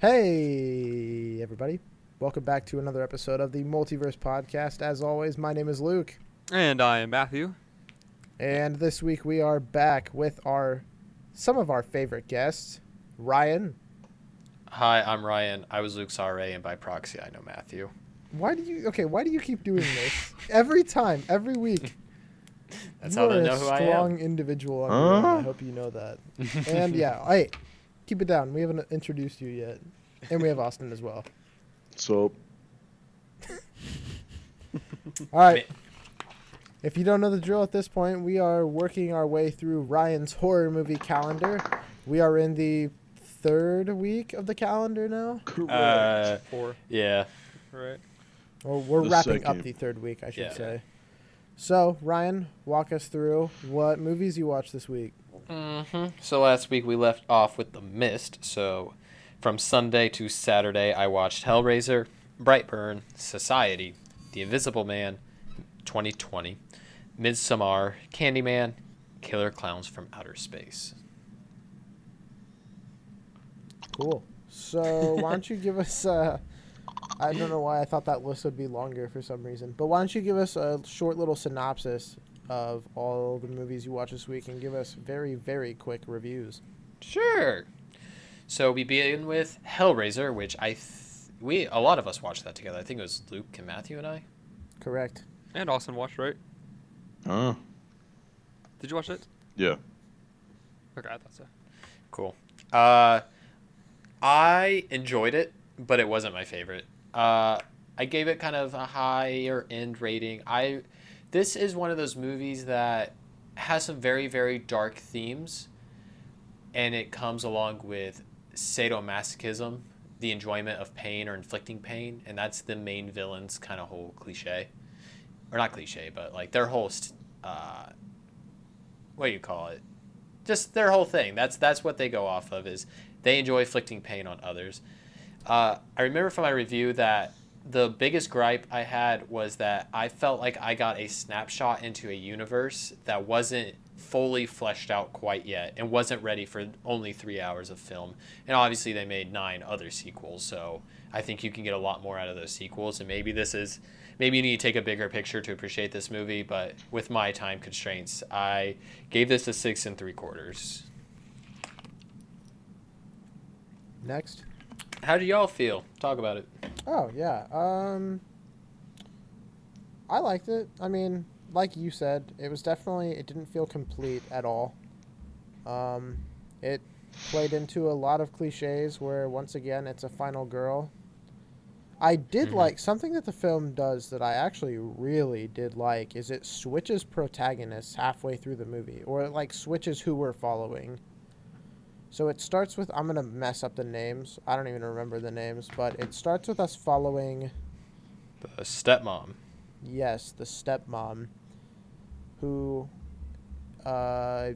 Hey, everybody. Welcome back to another episode of the Multiverse Podcast. As always, my name is Luke. And I am Matthew. And this week we are back with our some of our favorite guests. Ryan. Hi, I'm Ryan. I was Luke's RA, and by proxy, I know Matthew. Why do you okay, why do you keep doing this? every time, every week. That's you how are they know a who I strong am. individual. on your own. I hope you know that. and yeah, hey, keep it down. We haven't introduced you yet. And we have Austin as well. So All right. If you don't know the drill at this point, we are working our way through Ryan's horror movie calendar. We are in the third week of the calendar now. Uh, Four. yeah. Right. Or we're The wrapping up the third week, I should Yeah. say. So, Ryan, walk us through what movies you watched this week. Hmm So last week we left off with The Mist. So from Sunday to Saturday, I watched Hellraiser, Brightburn, Society, The Invisible Man, 2020, Midsommar, Candyman, Killer Clowns from Outer Space. Cool. So, why don't you give us uh I don't know why I thought that list would be longer for some reason. But why don't you give us a short little synopsis of all the movies you watch this week and give us very very quick reviews. Sure. So we begin with Hellraiser, which I th- we a lot of us watched that together. I think it was Luke and Matthew and I. Correct. And Austin watched, right? Huh? Did you watch it? Yeah. Okay, I thought so. Cool. Uh, I enjoyed it, but it wasn't my favorite. Uh, I gave it kind of a higher end rating. I this is one of those movies that has some very very dark themes, and it comes along with sadomasochism, the enjoyment of pain or inflicting pain, and that's the main villain's kind of whole cliche, or not cliche, but like their whole, uh, what do you call it? just their whole thing. That's that's what they go off of is they enjoy inflicting pain on others. Uh, I remember from my review that the biggest gripe I had was that I felt like I got a snapshot into a universe that wasn't fully fleshed out quite yet and wasn't ready for only three hours of film. And obviously they made nine other sequels, so I think you can get a lot more out of those sequels. And maybe this is maybe you need to take a bigger picture to appreciate this movie. But with my time constraints, I gave this a six and three quarters. Next. How do y'all feel? Talk about it. Oh yeah. Um I liked it. I mean, like you said, it was definitely it didn't feel complete at all. Um it played into a lot of cliches where once again it's a final girl. I did Mhm. like something that the film does that I actually really did like is it switches protagonists halfway through the movie or it like switches who we're following. So it starts with I'm gonna mess up the names. I don't even remember the names, but it starts with us following The stepmom. yes, the stepmom who uh,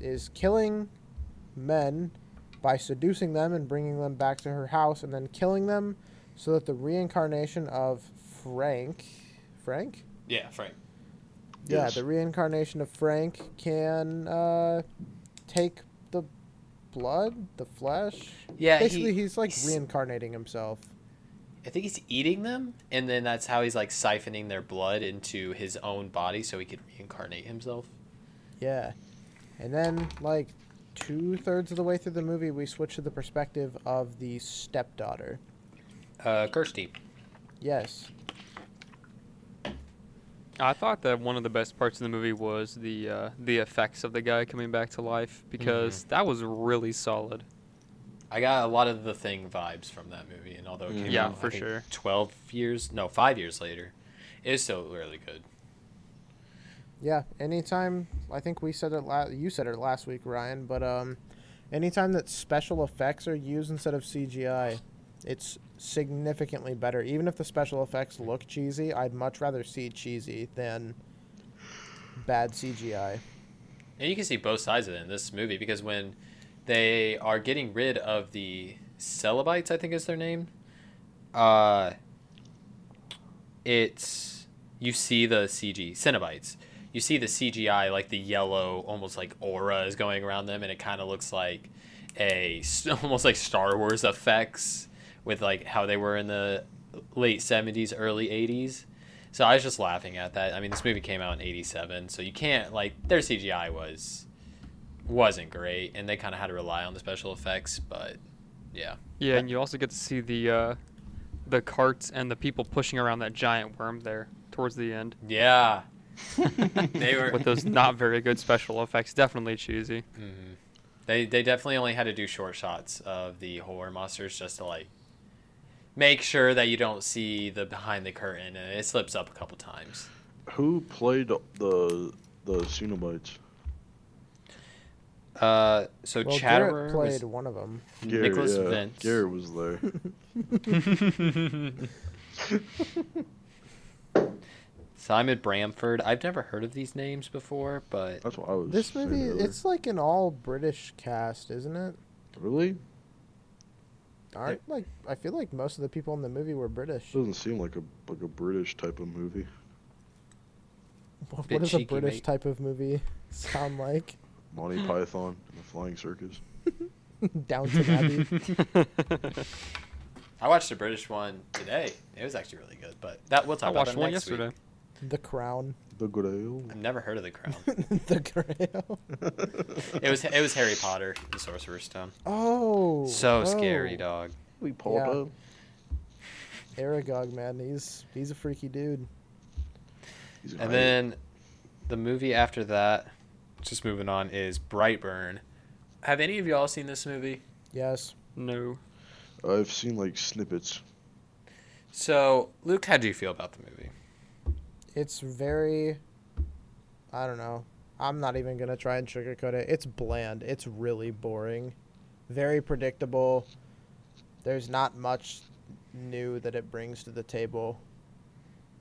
is killing men by seducing them and bringing them back to her house and then killing them so that the reincarnation of Frank Frank? Yeah, Frank. Yeah, Yes. the reincarnation of Frank can uh, take blood, the flesh. Yeah, Basically, he, he's like he's- reincarnating himself. I think he's eating them, and then that's how he's like siphoning their blood into his own body so he could reincarnate himself. Yeah. And then, like, two thirds of the way through the movie, we switch to the perspective of the stepdaughter. Uh, Kirsty. Yes. I thought that one of the best parts of the movie was the uh, the effects of the guy coming back to life because that was really solid. I got a lot of the thing vibes from that movie, and although it came Yeah, out, I for think, sure. twelve years, no, five years later, it is still really good. Yeah. Anytime, I think we said it, la- you said it last week, Ryan, but, um, anytime that special effects are used instead of CGI, it's significantly better. Even if the special effects look cheesy, I'd much rather see cheesy than bad CGI. And you can see both sides of it in this movie because when they are getting rid of the Cenobites, I think is their name, uh, it's you see the CG Cenobites. You see the CGI like the yellow, almost like aura is going around them, and it kind of looks like a almost like Star Wars effects with like how they were in the late 70s, early 80s. So I was just laughing at that. I mean, this movie came out in 87, so you can't like their CGI was wasn't great and they kind of had to rely on the special effects, but yeah. Yeah, and you also get to see the uh, the carts and the people pushing around that giant worm there towards the end. Yeah. they were With those not very good special effects, definitely cheesy. Mm-hmm. They they definitely only had to do short shots of the horror monsters just to like make sure that you don't see the behind the curtain and it slips up a couple times. Who played the the Cenobites? Uh, so Well, Chatterer Garrett played was one of them. Garrett, Nicholas yeah, Vince. Garrett was there. Simon Bamford. I've never heard of these names before, but That's what I was. This movie, it's like an all British cast, isn't it? really Aren't like I feel like most of the people in the movie were British. doesn't seem like a like a British type of movie. What Bit does a British mate. type of movie sound like? Monty Python and the Flying Circus. Downton Abbey. I watched a British one today. It was actually really good, but that we'll talk I about watched one yesterday. Week. The Crown. The Grail. I've never heard of the Crown. the Grail. it was it was Harry Potter, the Sorcerer's Stone. Oh. So oh. scary, oh. dog. We pulled Yeah. up. Aragog, man, he's he's a freaky dude. He's And hype. then the movie after that, just moving on, is Brightburn. Have any of y'all seen this movie? Yes. No. I've seen like snippets. So, Luke, how do you feel about the movie? It's very I don't know. I'm not even gonna try and sugarcoat it. It's bland. It's really boring. Very predictable. There's not much new that it brings to the table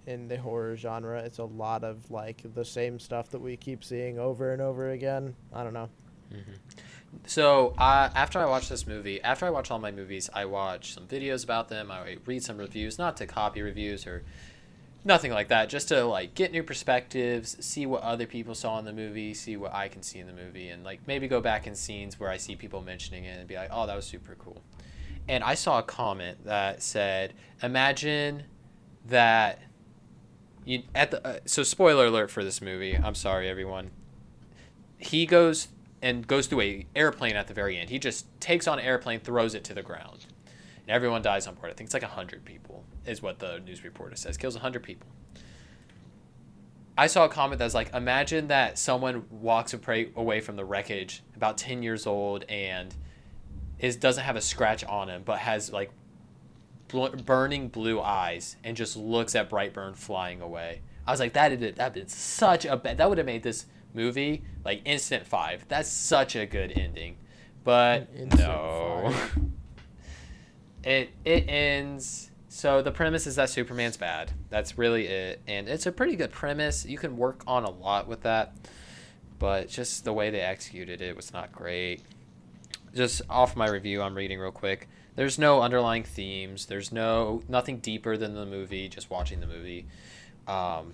in the horror genre. It's a lot of like the same stuff that we keep seeing over and over again. I don't know. So, uh, after I watch this movie, after I watch all my movies, I watch some videos about them. I read some reviews, not to copy reviews or nothing like that, just to like get new perspectives, see what other people saw in the movie, see what I can see in the movie, and like maybe go back in scenes where I see people mentioning it and be like, "Oh, that was super cool." And I saw a comment that said, "Imagine that you at the uh, so spoiler alert for this movie. I'm sorry, everyone. He goes and goes through a airplane at the very end. He just takes on an airplane, throws it to the ground, and everyone dies on board. I think it's like hundred people is what the news reporter says. Kills hundred people. I saw a comment that's like, imagine that someone walks away from the wreckage, about ten years old, and is doesn't have a scratch on him, but has like bl- burning blue eyes, and just looks at Brightburn flying away. I was like, that did that such a bad. That would have made this movie like instant five. That's such a good ending, but no. it it ends. So the premise is that Superman's bad. That's really it, and it's a pretty good premise. You can work on a lot with that, but just the way they executed it was not great. Just off my review, I'm reading real quick. There's no underlying themes. There's no nothing deeper than the movie. Just watching the movie. Um,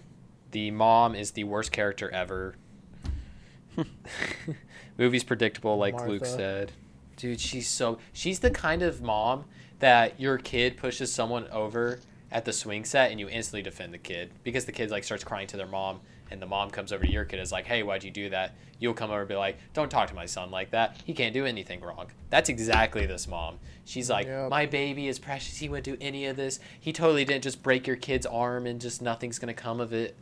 the mom is the worst character ever. Movie's predictable, like Luke said. Dude, she's so she's the kind of mom that your kid pushes someone over at the swing set and you instantly defend the kid because the kid like starts crying to their mom and the mom comes over to your kid and is like, "Hey, why'd you do that?" You'll come over and be like, "Don't talk to my son like that. He can't do anything wrong." That's exactly this mom. She's like, Yep. "My baby is precious. He wouldn't do any of this. He totally didn't just break your kid's arm and just nothing's gonna come of it,"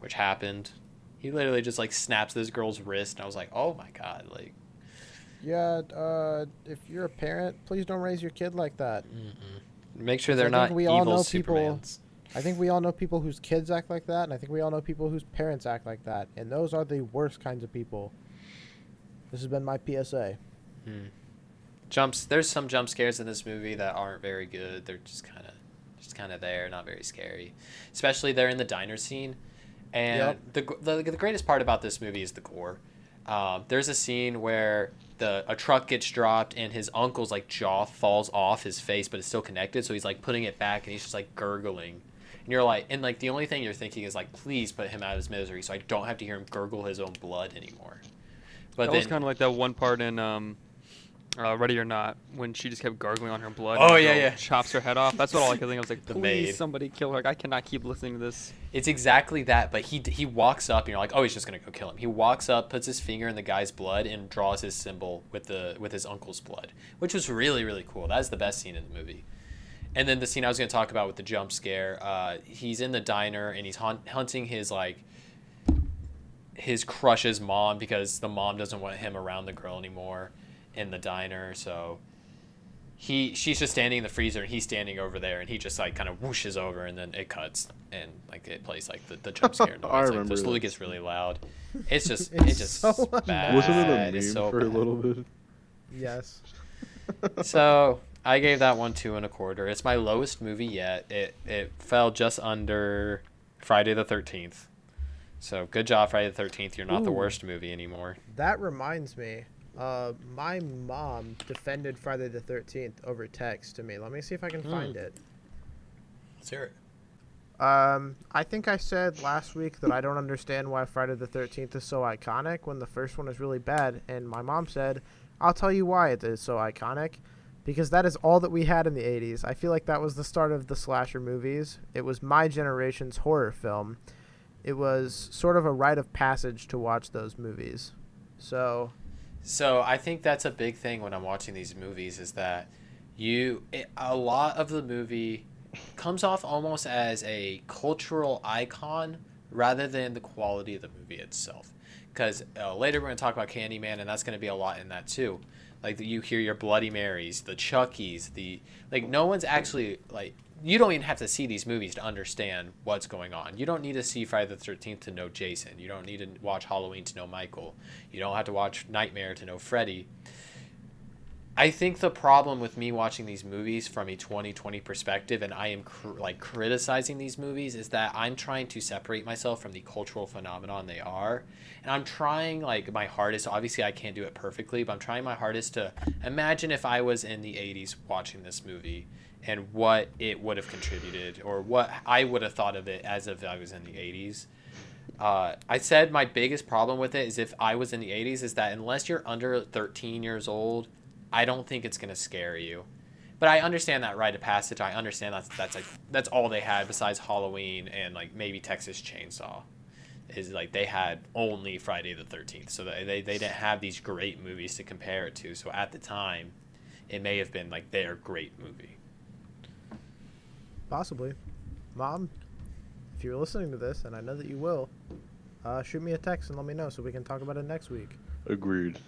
which happened. He literally just like snaps this girl's wrist, and I was like, "Oh my god!" Like, Yeah, uh, if you're a parent, please don't raise your kid like that. make sure they're not we all evil know people- I think we all know people whose kids act like that, and I think we all know people whose parents act like that, and those are the worst kinds of people. This has been my PSA. jumps there's some jump scares in this movie that aren't very good they're just kind of just kind of there not very scary especially they're in the diner scene and Yep. the, the the greatest part about this movie is the gore um, there's a scene where the a truck gets dropped and his uncle's like jaw falls off his face but it's still connected so he's like putting it back and he's just like gurgling. And you're like and like the only thing you're thinking is like please put him out of his misery so i don't have to hear him gurgle his own blood anymore. But that then was kind of like that one part in um, uh, Ready or Not when she just kept gargling on her blood. Oh, and yeah, yeah. Chops her head off. That's what all I could think. I was like, please, maid. somebody kill her. I cannot keep listening to this. It's exactly that, but he he walks up and you're like, oh, he's just gonna go kill him. He walks up, puts his finger in the guy's blood, and draws his symbol with the with his uncle's blood, which was really really cool. That's the best scene in the movie. And then the scene I was gonna talk about with the jump scare. Uh, he's in the diner and he's hunt, hunting his like his crush's mom because the mom doesn't want him around the girl anymore in the diner. So he she's just standing in the freezer and he's standing over there and he just like kind of whooshes over and then it cuts and like it plays like the, the jump scare noise. I like, remember the slowly that. gets really loud. It's just It's it's just so bad. Wasn't it a meme It's so for a bad. little bit? Yes. So I gave that one two and a quarter. It's my lowest movie yet. It it fell just under Friday the Thirteenth. So good job, Friday the Thirteenth. You're not the worst movie anymore. That reminds me. Uh, my mom defended Friday the 13th over text to me. Let me see if I can Hmm. find it. Let's hear it. Um, I think I said last week that I don't understand why Friday the 13th is so iconic when the first one is really bad. And my mom said, I'll tell you why it is so iconic. Because that is all that we had in the 80s. I feel like that was the start of the slasher movies. It was my generation's horror film. It was sort of a rite of passage to watch those movies. So, So I think that's a big thing when I'm watching these movies is that you it, a lot of the movie comes off almost as a cultural icon rather than the quality of the movie itself. Because uh, later we're going to talk about Candyman, and that's going to be a lot in that too. Like you hear your Bloody Marys, the Chuckies, the like. No one's actually like. You don't even have to see these movies to understand what's going on. You don't need to see Friday the Thirteenth to know Jason. You don't need to watch Halloween to know Michael. You don't have to watch Nightmare to know Freddy. I think the problem with me watching these movies from a 2020 perspective, and I am cr- like criticizing these movies, is that I'm trying to separate myself from the cultural phenomenon they are, and I'm trying like my hardest. Obviously, I can't do it perfectly, but I'm trying my hardest to imagine if I was in the 80s watching this movie and what it would have contributed, or what I would have thought of it as if I was in the 80s. Uh, I said my biggest problem with it is if I was in the 80s, is that unless you're under 13 years old, I don't think it's gonna scare you. But I understand that rite of passage. I understand that's that's like that's all they had besides Halloween and like maybe Texas Chainsaw. Is like they had only Friday the Thirteenth, so they, they they didn't have these great movies to compare it to. So at the time, it may have been like their great movie. Possibly. Mom, if you're listening to this, and I know that you will, uh, shoot me a text and let me know so we can talk about it next week. Agreed.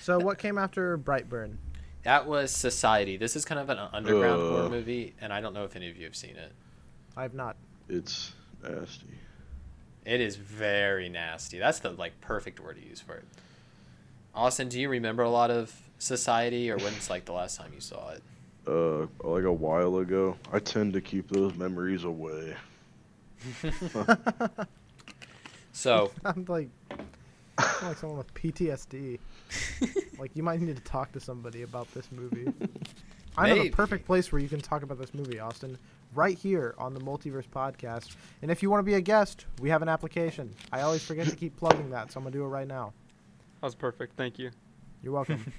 So, what came after Brightburn? That was Society. This is kind of an underground horror Uh. movie, and I don't know if any of you have seen it. I have not. It's nasty. It is very nasty. That's the like perfect word to use for it. Austin, do you remember a lot of Society, or when's like the last time you saw it? Uh, like a while ago. I tend to keep those memories away. So I'm like, I'm like someone with PTSD. like, you might need to talk to somebody about this movie. I know the perfect place where you can talk about this movie, Austin. Right here on the Multiverse Podcast. And if you want to be a guest, we have an application. I always forget to keep plugging that, so I'm going to do it right now. That was perfect. Thank you. You're welcome.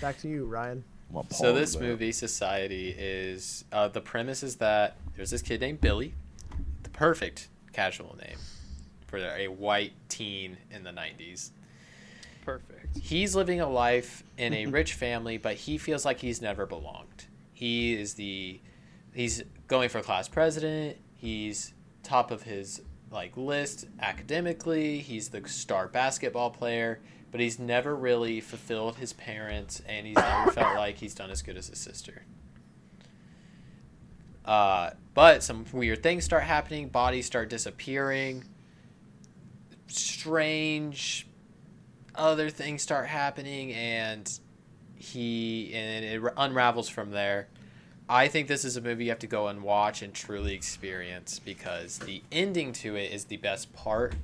Back to you, Ryan. My so this out. movie Society is uh, the premise is that there's this kid named Billy, the perfect casual name for a white teen in the 90s. Perfect. He's living a life in a rich family, but he feels like he's never belonged. He is the he's going for class president. He's top of his like list academically. He's the star basketball player, but he's never really fulfilled his parents, and he's never felt like he's done as good as his sister. Uh, but some weird things start happening. Bodies start disappearing. Strange other things start happening and he and it unravels from there i think this is a movie you have to go and watch and truly experience because the ending to it is the best part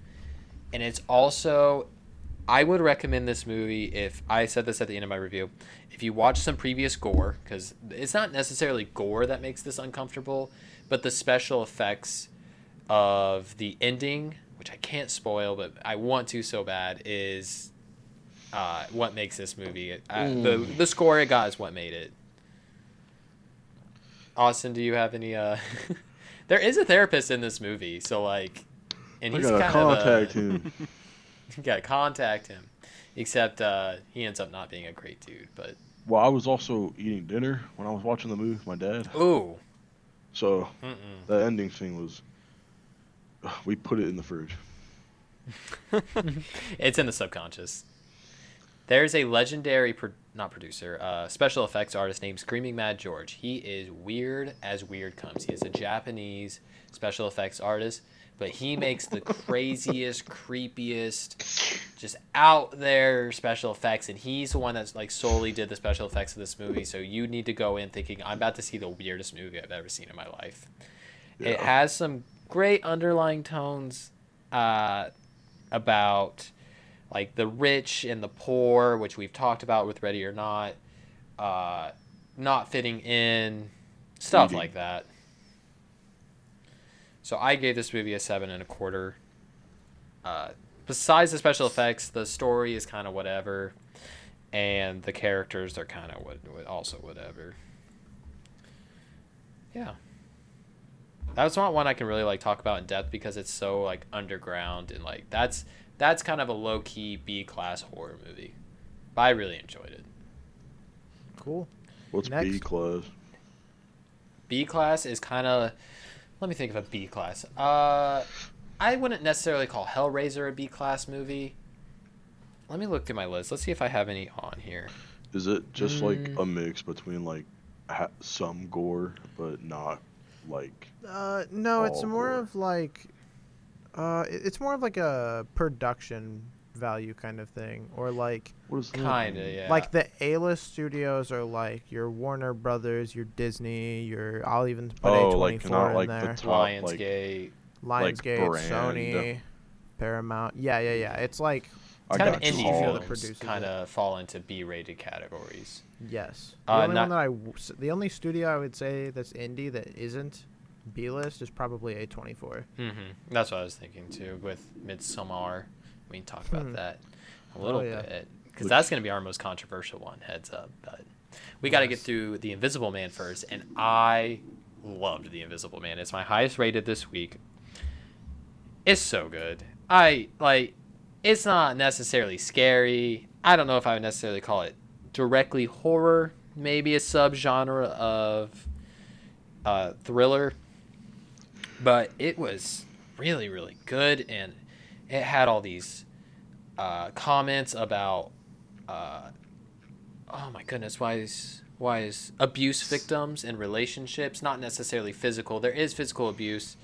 and it's also i would recommend this movie if i said this at the end of my review if you watch some previous gore because it's not necessarily gore that makes this uncomfortable but the special effects of the ending which i can't spoil but i want to so bad is uh, what makes this movie. Uh, Mm. The the score it got is what made it. Austin, do you have any? Uh, there is a therapist in this movie, so like, and I he's kind of a, him. You gotta contact him, except uh, he ends up not being a great dude. But Well, I was also eating dinner when I was watching the movie with my dad. ooh, So mm-mm. the ending thing was, we put it in the fridge. it's in the subconscious. There's a legendary, pro- not producer, uh, special effects artist named Screaming Mad George. He is weird as weird comes. He is a Japanese special effects artist, but he makes the craziest, creepiest, just out there special effects, and he's the one that's like solely did the special effects of this movie. So you need to go in thinking, I'm about to see the weirdest movie I've ever seen in my life. It has some great underlying tones uh, about like the rich and the poor, which we've talked about with Ready or Not, uh, not fitting in, stuff Eating. like that. So I gave this movie a seven and a quarter. Uh, besides the special effects, the story is kind of whatever, and the characters are kind of what, what also whatever. Yeah. That's not one I can really like talk about in depth because it's so like underground and like that's that's kind of a low key B class horror movie. But I really enjoyed it. Cool. What's B class? B class is kind of let me think of a B class. Uh I wouldn't necessarily call Hellraiser a B class movie. Let me look through my list. Let's see if I have any on here. Is it just like Mm. a mix between like ha- some gore but not like Uh, no, it's more gore. of like, uh, it's more of like a production value kind of thing, or like, what is? Kind of, yeah. like the A-list studios are like your Warner Brothers, your Disney, your I'll even put Oh, A24 like not in like there. the top like Lionsgate. Lionsgate, brand. Sony, Paramount. Yeah, yeah, yeah. It's like I kind of got you. indie All the films kind of fall into B rated categories. yes. The Uh, only not- one that I, w- s- the only studio I would say that's indie that isn't B-list is probably A24. Mm-hmm. That's what I was thinking too. With Midsommar, we can talk about Hmm. that a little Oh, yeah. bit because that's going to be our most controversial one. Heads up, but we got to get through the Invisible Man first, and I loved the Invisible Man. It's my highest rated this week. It's so good. I like. It's not necessarily scary. I don't know if I would necessarily call it directly horror. Maybe a subgenre of uh, thriller but it was really really good and it had all these uh, comments about uh, oh my goodness why is why is abuse victims and relationships not necessarily physical there is physical abuse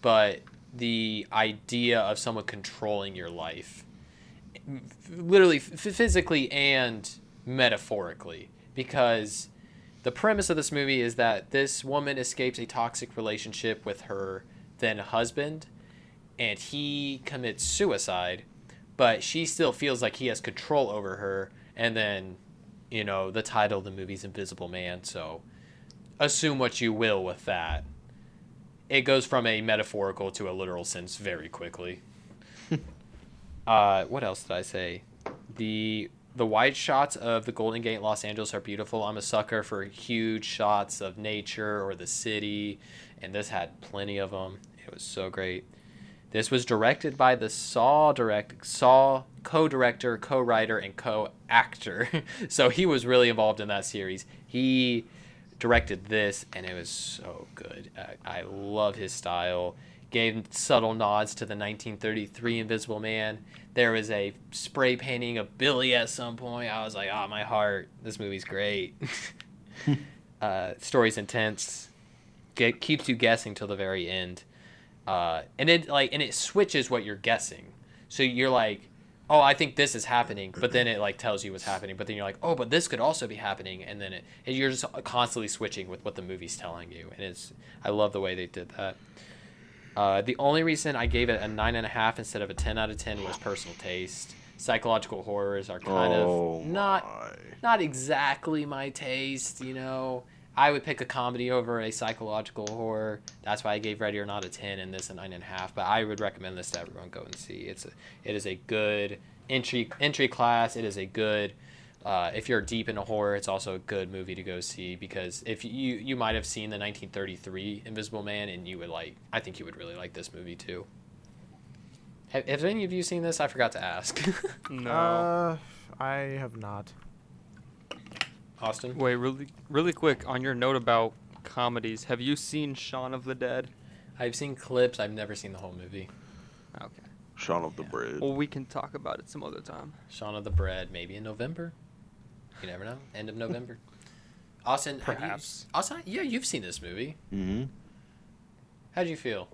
but the idea of someone controlling your life literally physically and metaphorically because the premise of this movie is that this woman escapes a toxic relationship with her then husband and he commits suicide but she still feels like he has control over her and then you know the title of the movie is invisible man so assume what you will with that it goes from a metaphorical to a literal sense very quickly uh, what else did i say the the wide shots of the Golden Gate Los Angeles are beautiful. I'm a sucker for huge shots of nature or the city, and this had plenty of them. It was so great. This was directed by the Saw direct Saw co-director, co-writer, and co-actor. so he was really involved in that series. He directed this, and it was so good. I, I love his style. Gave subtle nods to the 1933 Invisible Man. There was a spray painting of Billy at some point. I was like, oh, my heart. This movie's great. uh, story's intense. Get, keeps you guessing till the very end. Uh, and it like and it switches what you're guessing. So you're like, oh, I think this is happening, but then it like tells you what's happening. But then you're like, oh, but this could also be happening, and then it and you're just constantly switching with what the movie's telling you, and it's I love the way they did that. Uh, the only reason I gave it a nine and a half instead of a ten out of ten was personal taste. Psychological horrors are kind oh of not my. not exactly my taste, you know. I would pick a comedy over a psychological horror. That's why I gave Ready or Not a ten and this a nine and a half. But I would recommend this to everyone go and see. It's a, it is a good entry entry class. It is a good. Uh, if you're deep into horror, it's also a good movie to go see because if you you might have seen the 1933 Invisible Man and you would like, I think you would really like this movie too. Have, have any of you seen this? I forgot to ask. No. Uh, I have not. Austin. Wait, really, really quick on your note about comedies. Have you seen Shaun of the Dead? I've seen clips. I've never seen the whole movie. Okay. Shaun of the Yeah. Bread. Well, we can talk about it some other time. Shaun of the Bread, maybe in November. You never know. End of November. Austin, have you- Perhaps. Austin, yeah, you've seen this movie. hmm How'd you feel?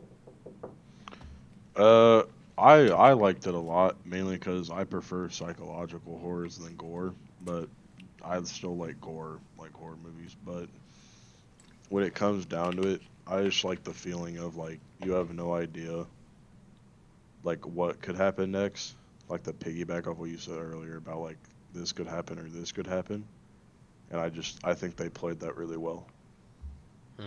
Uh, I I liked it a lot mainly because I prefer psychological horrors than gore, but I still like gore, like horror movies. But when it comes down to it, I just like the feeling of like you have no idea, like what could happen next. Like the piggyback off what you said earlier about like this could happen or this could happen, and I just I think they played that really well. hmm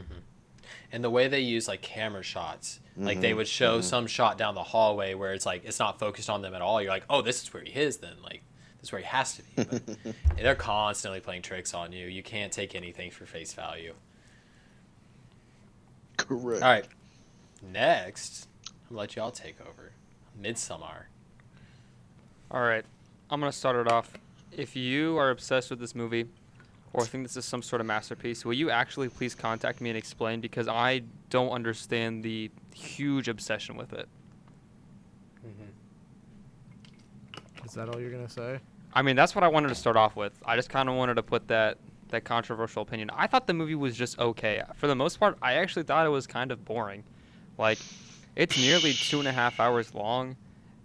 And the way they use like camera shots, like they Mhm, would show mhm. some shot down the hallway where it's like it's not focused on them at all. You're like, oh, this is where he is. Then like this is where he has to be. But they're constantly playing tricks on you. You can't take anything for face value. Correct. All right, next, I'm gonna let y'all take over. Midsommar. All right, I'm gonna start it off. If you are obsessed with this movie, or think this is some sort of masterpiece, will you actually please contact me and explain? Because I don't understand the huge obsession with it. Is that all you're gonna say? I mean, that's what I wanted to start off with. I just kind of wanted to put that that controversial opinion. I thought the movie was just okay. For the most part, I actually thought it was kind of boring. Like, it's nearly two and a half hours long,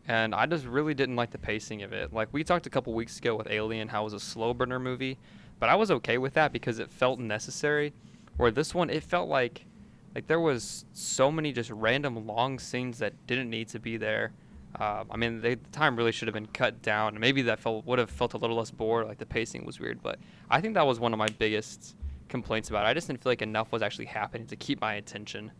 and I just really didn't like the pacing of it. Like we talked a couple weeks ago with Alien, how it was a slow burner movie, but I was okay with that because it felt necessary. Where this one, it felt like like there was so many just random long scenes that didn't need to be there. Uh, I mean, they, the time really should have been cut down. and Maybe that felt would have felt a little less bored. Like the pacing was weird, but I think that was one of my biggest complaints about it. I just didn't feel like enough was actually happening to keep my attention.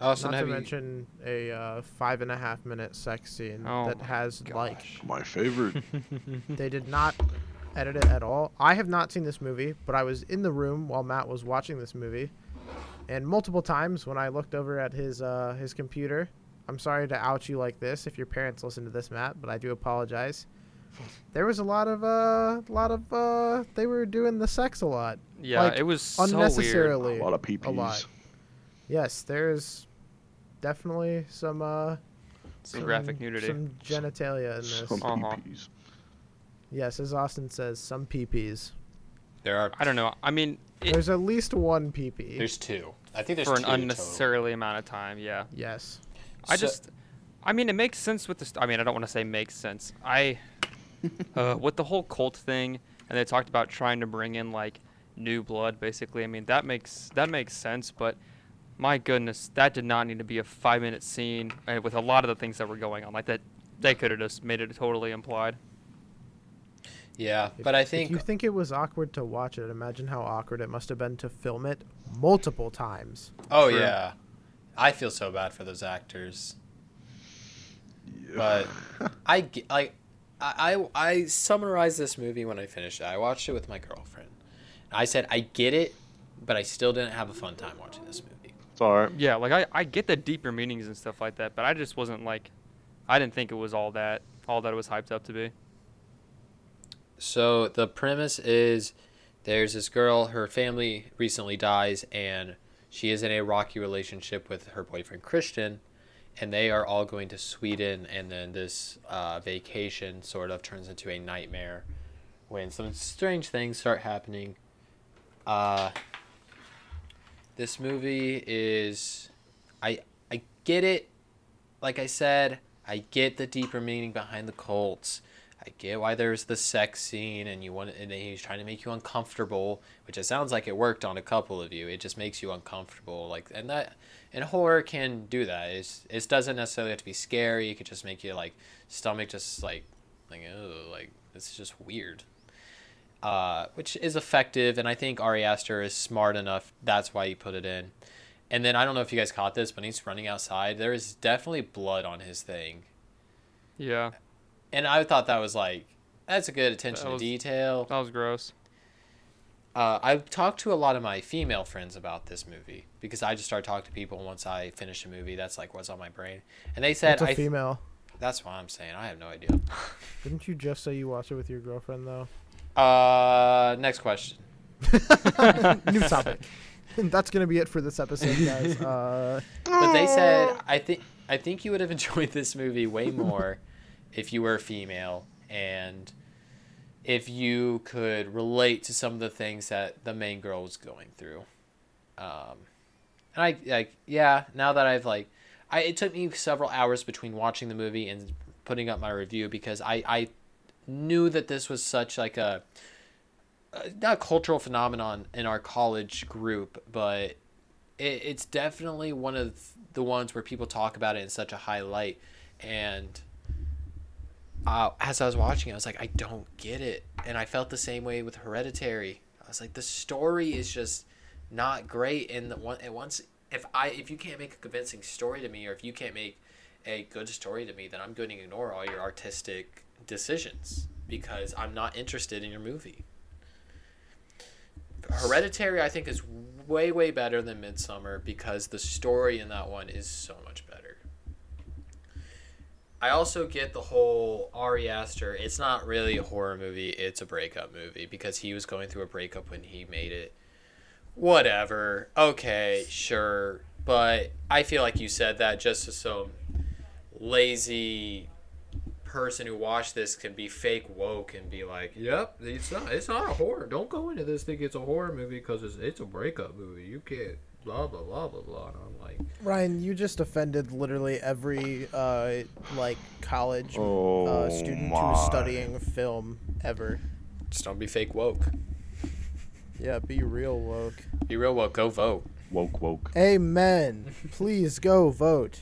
Austin, Not to have you? mention a uh, five and a half minute sex scene Oh that my has like My favorite. they did not edit it at all. I have not seen this movie, but I was in the room while Matt was watching this movie, and multiple times when I looked over at his uh, his computer. I'm sorry to out you like this if your parents listen to this, Matt, but I do apologize. There was a lot of uh, lot of uh, they were doing the sex a lot. Yeah, Like, it was so weird. unnecessarily. a lot of a lot. Yes, there's definitely some uh Some graphic nudity. some genitalia in this. Some Uh-huh. Yes, as Austin says, some peepees. There are. I don't know. I mean, it, There's at least one peepee. There's two. I think there's for two an total. unnecessarily amount of time. Yeah. yes. I So- just, I mean, it makes sense with this. I mean, I don't want to say makes sense. I, uh, with the whole cult thing, and they talked about trying to bring in like new blood, basically. I mean, that makes that makes sense, but my goodness, that did not need to be a five-minute scene uh, with a lot of the things that were going on. Like that, they could have just made it totally implied. Yeah, If- but I if think you think it was awkward to watch it, imagine how awkward it must have been to film it multiple times. Oh True. yeah, I feel so bad for those actors. But I ge- like, I, I I summarized this movie when I finished it. I watched it with my girlfriend. I said I get it, but I still didn't have a fun time watching this movie. it's all right. Yeah, like I, I get the deeper meanings and stuff like that, but I just wasn't like, I didn't think it was all that, all that it was hyped up to be. So the premise is there's this girl, her family recently dies, and she is in a rocky relationship with her boyfriend Christian, and they are all going to Sweden, and then this uh, vacation sort of turns into a nightmare when some strange things start happening. Uh, this movie is, I I get it. Like I said, I get the deeper meaning behind the cults. I get why there's the sex scene and you want and he's trying to make you uncomfortable, which it sounds like it worked on a couple of you. It just makes you uncomfortable, like and that and horror can do that. It's it doesn't necessarily have to be scary. It could just make you like stomach just like like oh like it's just weird. Uh, which is effective, and I think Ari Aster is smart enough. That's why he put it in. and then I don't know if you guys caught this, but he's running outside. There is definitely blood on his thing, Yeah, and I thought that was like that's a good attention was- to detail. that was gross. Uh, I've talked to a lot of my female friends about this movie because I just started talking to people once I finish a movie. That's like what's on my brain, and they said It's a I. female. that's what I'm saying. I have no idea. Didn't you just say you watched it with your girlfriend though? Uh, next question. New topic. That's gonna be it for this episode, guys. Uh, But they said I think I think you would have enjoyed this movie way more if you were a female and if you could relate to some of the things that the main girl was going through. Um, and I like yeah. Now that I've like, I it took me several hours between watching the movie and putting up my review because I I knew that this was such like a not cultural phenomenon in our college group, but it, it's definitely one of the ones where people talk about it in such a high light. And uh, as I was watching, it, I was like, I don't get it. And I felt the same way with Hereditary. I was like, the story is just not great. And the one, and once if I if you can't make a convincing story to me, or if you can't make a good story to me, then I'm going to ignore all your artistic decisions because I'm not interested in your movie. Hereditary, I think, is way way better than Midsommar because the story in that one is so much better. I also get the whole Ari Aster. It's not really a horror movie; it's a breakup movie because he was going through a breakup when he made it. Whatever. Okay, sure, but I feel like you said that just to some lazy person who watched this can be fake woke and be like, "Yep, it's not. It's not a horror. Don't go into this thinking it's a horror movie because it's it's a breakup movie. You can't." Blah blah blah blah blah. And I'm like, Ryan, you just offended literally every uh, like college Oh uh, student my. who's studying film ever. just don't be fake woke. Yeah, be real woke. Be real woke. Go vote. Woke, woke. Amen. Please go vote.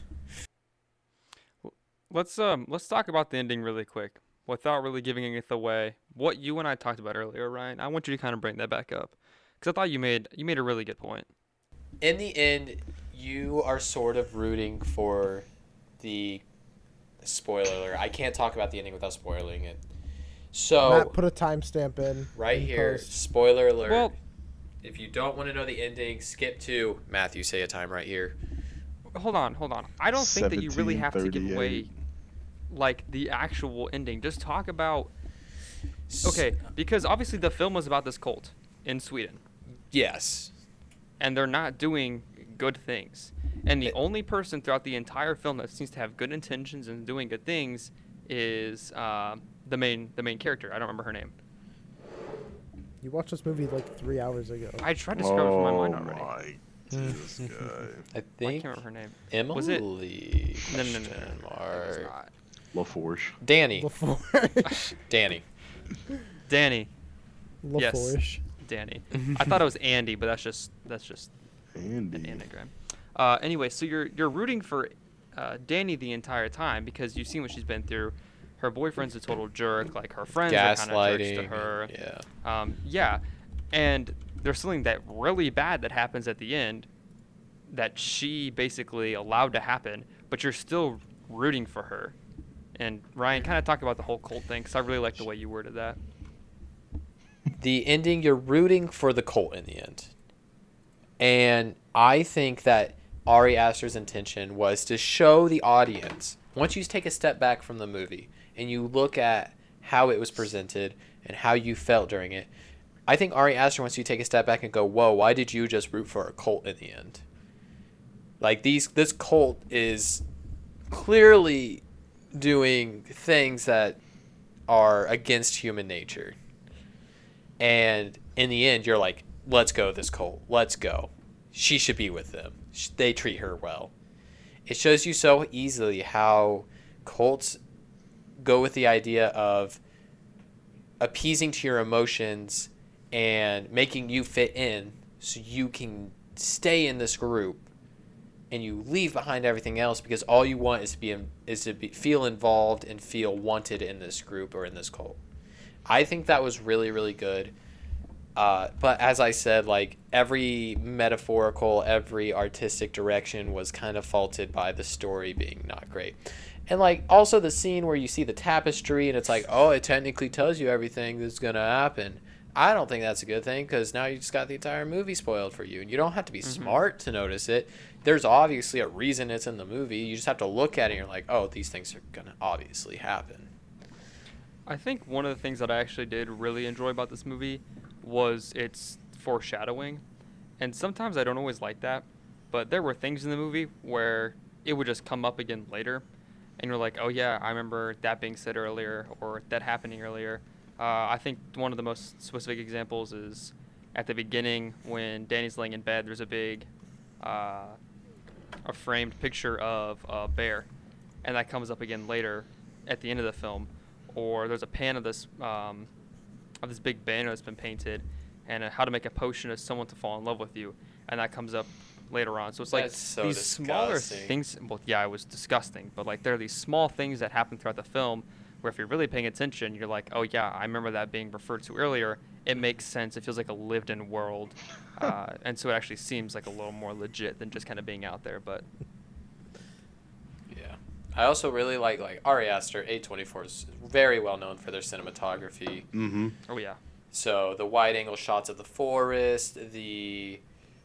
Let's um let's talk about the ending really quick without really giving anything away. What you and I talked about earlier, Ryan. I want you to kind of bring that back up because I thought you made you made a really good point. In the end, you are sort of rooting for the spoiler alert. I can't talk about the ending without spoiling it. So Matt, put a timestamp in. right in here, post. spoiler alert. Well- if you don't want to know the ending, skip to Matthew. Say a time right here. Hold on, hold on. I don't think that you really have to give away 1738. Like the actual ending. Just talk about okay, because obviously the film was about this cult in Sweden. Yes. and they're not doing good things. And the It- only person throughout the entire film that seems to have good intentions and doing good things is uh, the main the main character. I don't remember her name. You watched this movie like three hours ago. I tried to scrub it from my mind Oh already. my Jesus, guy. I I think can't remember her name. Emily. Was it- No, no, no, no, no, question no, no, it was mark. not. LaForge. Danny. Before Danny. Danny. Yes. LaForge. Danny. I thought it was Andy, but that's just that's just an anagram. Uh, anyway, so you're you're rooting for uh, Danny the entire time because you've seen what she's been through. Her boyfriend's a total jerk. Like her friends are kind of jerks to her. Yeah. Um, yeah, and there's something that really bad that happens at the end that she basically allowed to happen, but you're still rooting for her. And Ryan, kind of talk about the whole cult thing, because I really like the way you worded that. the ending you're rooting for the cult in the end and i think that ari aster's intention was to show the audience once you take a step back from the movie and you look at how it was presented and how you felt during it i think ari aster wants you to take a step back and go whoa why did you just root for a cult in the end like these this cult is clearly doing things that are against human nature and in the end, you're like, let's go, this cult. Let's go. She should be with them. They treat her well. It shows you so easily how cults go with the idea of appeasing to your emotions and making you fit in so you can stay in this group and you leave behind everything else because all you want is to be in, is to be, feel involved and feel wanted in this group or in this cult. I think that was really really good. Uh, but as I said, like every metaphorical, every artistic direction was kind of faulted by the story being not great. And like also the scene where you see the tapestry and it's like, oh, it technically tells you everything that's gonna happen. I don't think that's a good thing because now you just got the entire movie spoiled for you, and you don't have to be smart to notice it. There's obviously a reason it's in the movie. You just have to look at it and you're like, oh, these things are gonna obviously happen. I think one of the things that I actually did really enjoy about this movie was its foreshadowing. And sometimes I don't always like that, but there were things in the movie where it would just come up again later. And you're like, oh, yeah, I remember that being said earlier or that happening earlier. Uh, I think one of the most specific examples is at the beginning when Danny's laying in bed, there's a big, uh, a framed picture of a bear. And that comes up again later at the end of the film or there's a pan of this um, of this big banner that's been painted, and how to make a potion of someone to fall in love with you, and that comes up later on. So it's like so these smaller things. Well, yeah, it was disgusting, but like there are these small things that happen throughout the film where if you're really paying attention, you're like, oh yeah, I remember that being referred to earlier. It makes sense. It feels like a lived-in world, uh, and so it actually seems like a little more legit than just kind of being out there. But Yeah. I also really like like Ari Aster, A24 is very well known for their cinematography. Mm-hmm. oh yeah, So the wide angle shots of the forest, the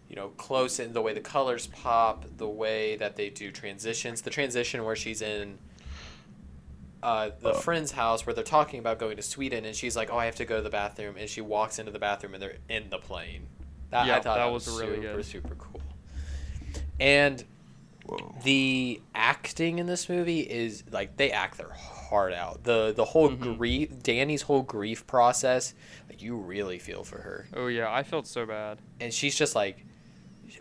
you know close in the way the colors pop, the way that they do transitions, the transition where she's in uh, the Uh. friend's house where they're talking about going to Sweden, and she's like, "Oh, I have to go to the bathroom," and she walks into the bathroom, and they're in the plane. That I Yeah, thought that that, was was, really super good. super cool. And Whoa. the acting in this movie is like they act their heart out. The the whole Mhm. grief, Danny's whole grief process, like you really feel for her, oh yeah, I felt so bad. and she's just like.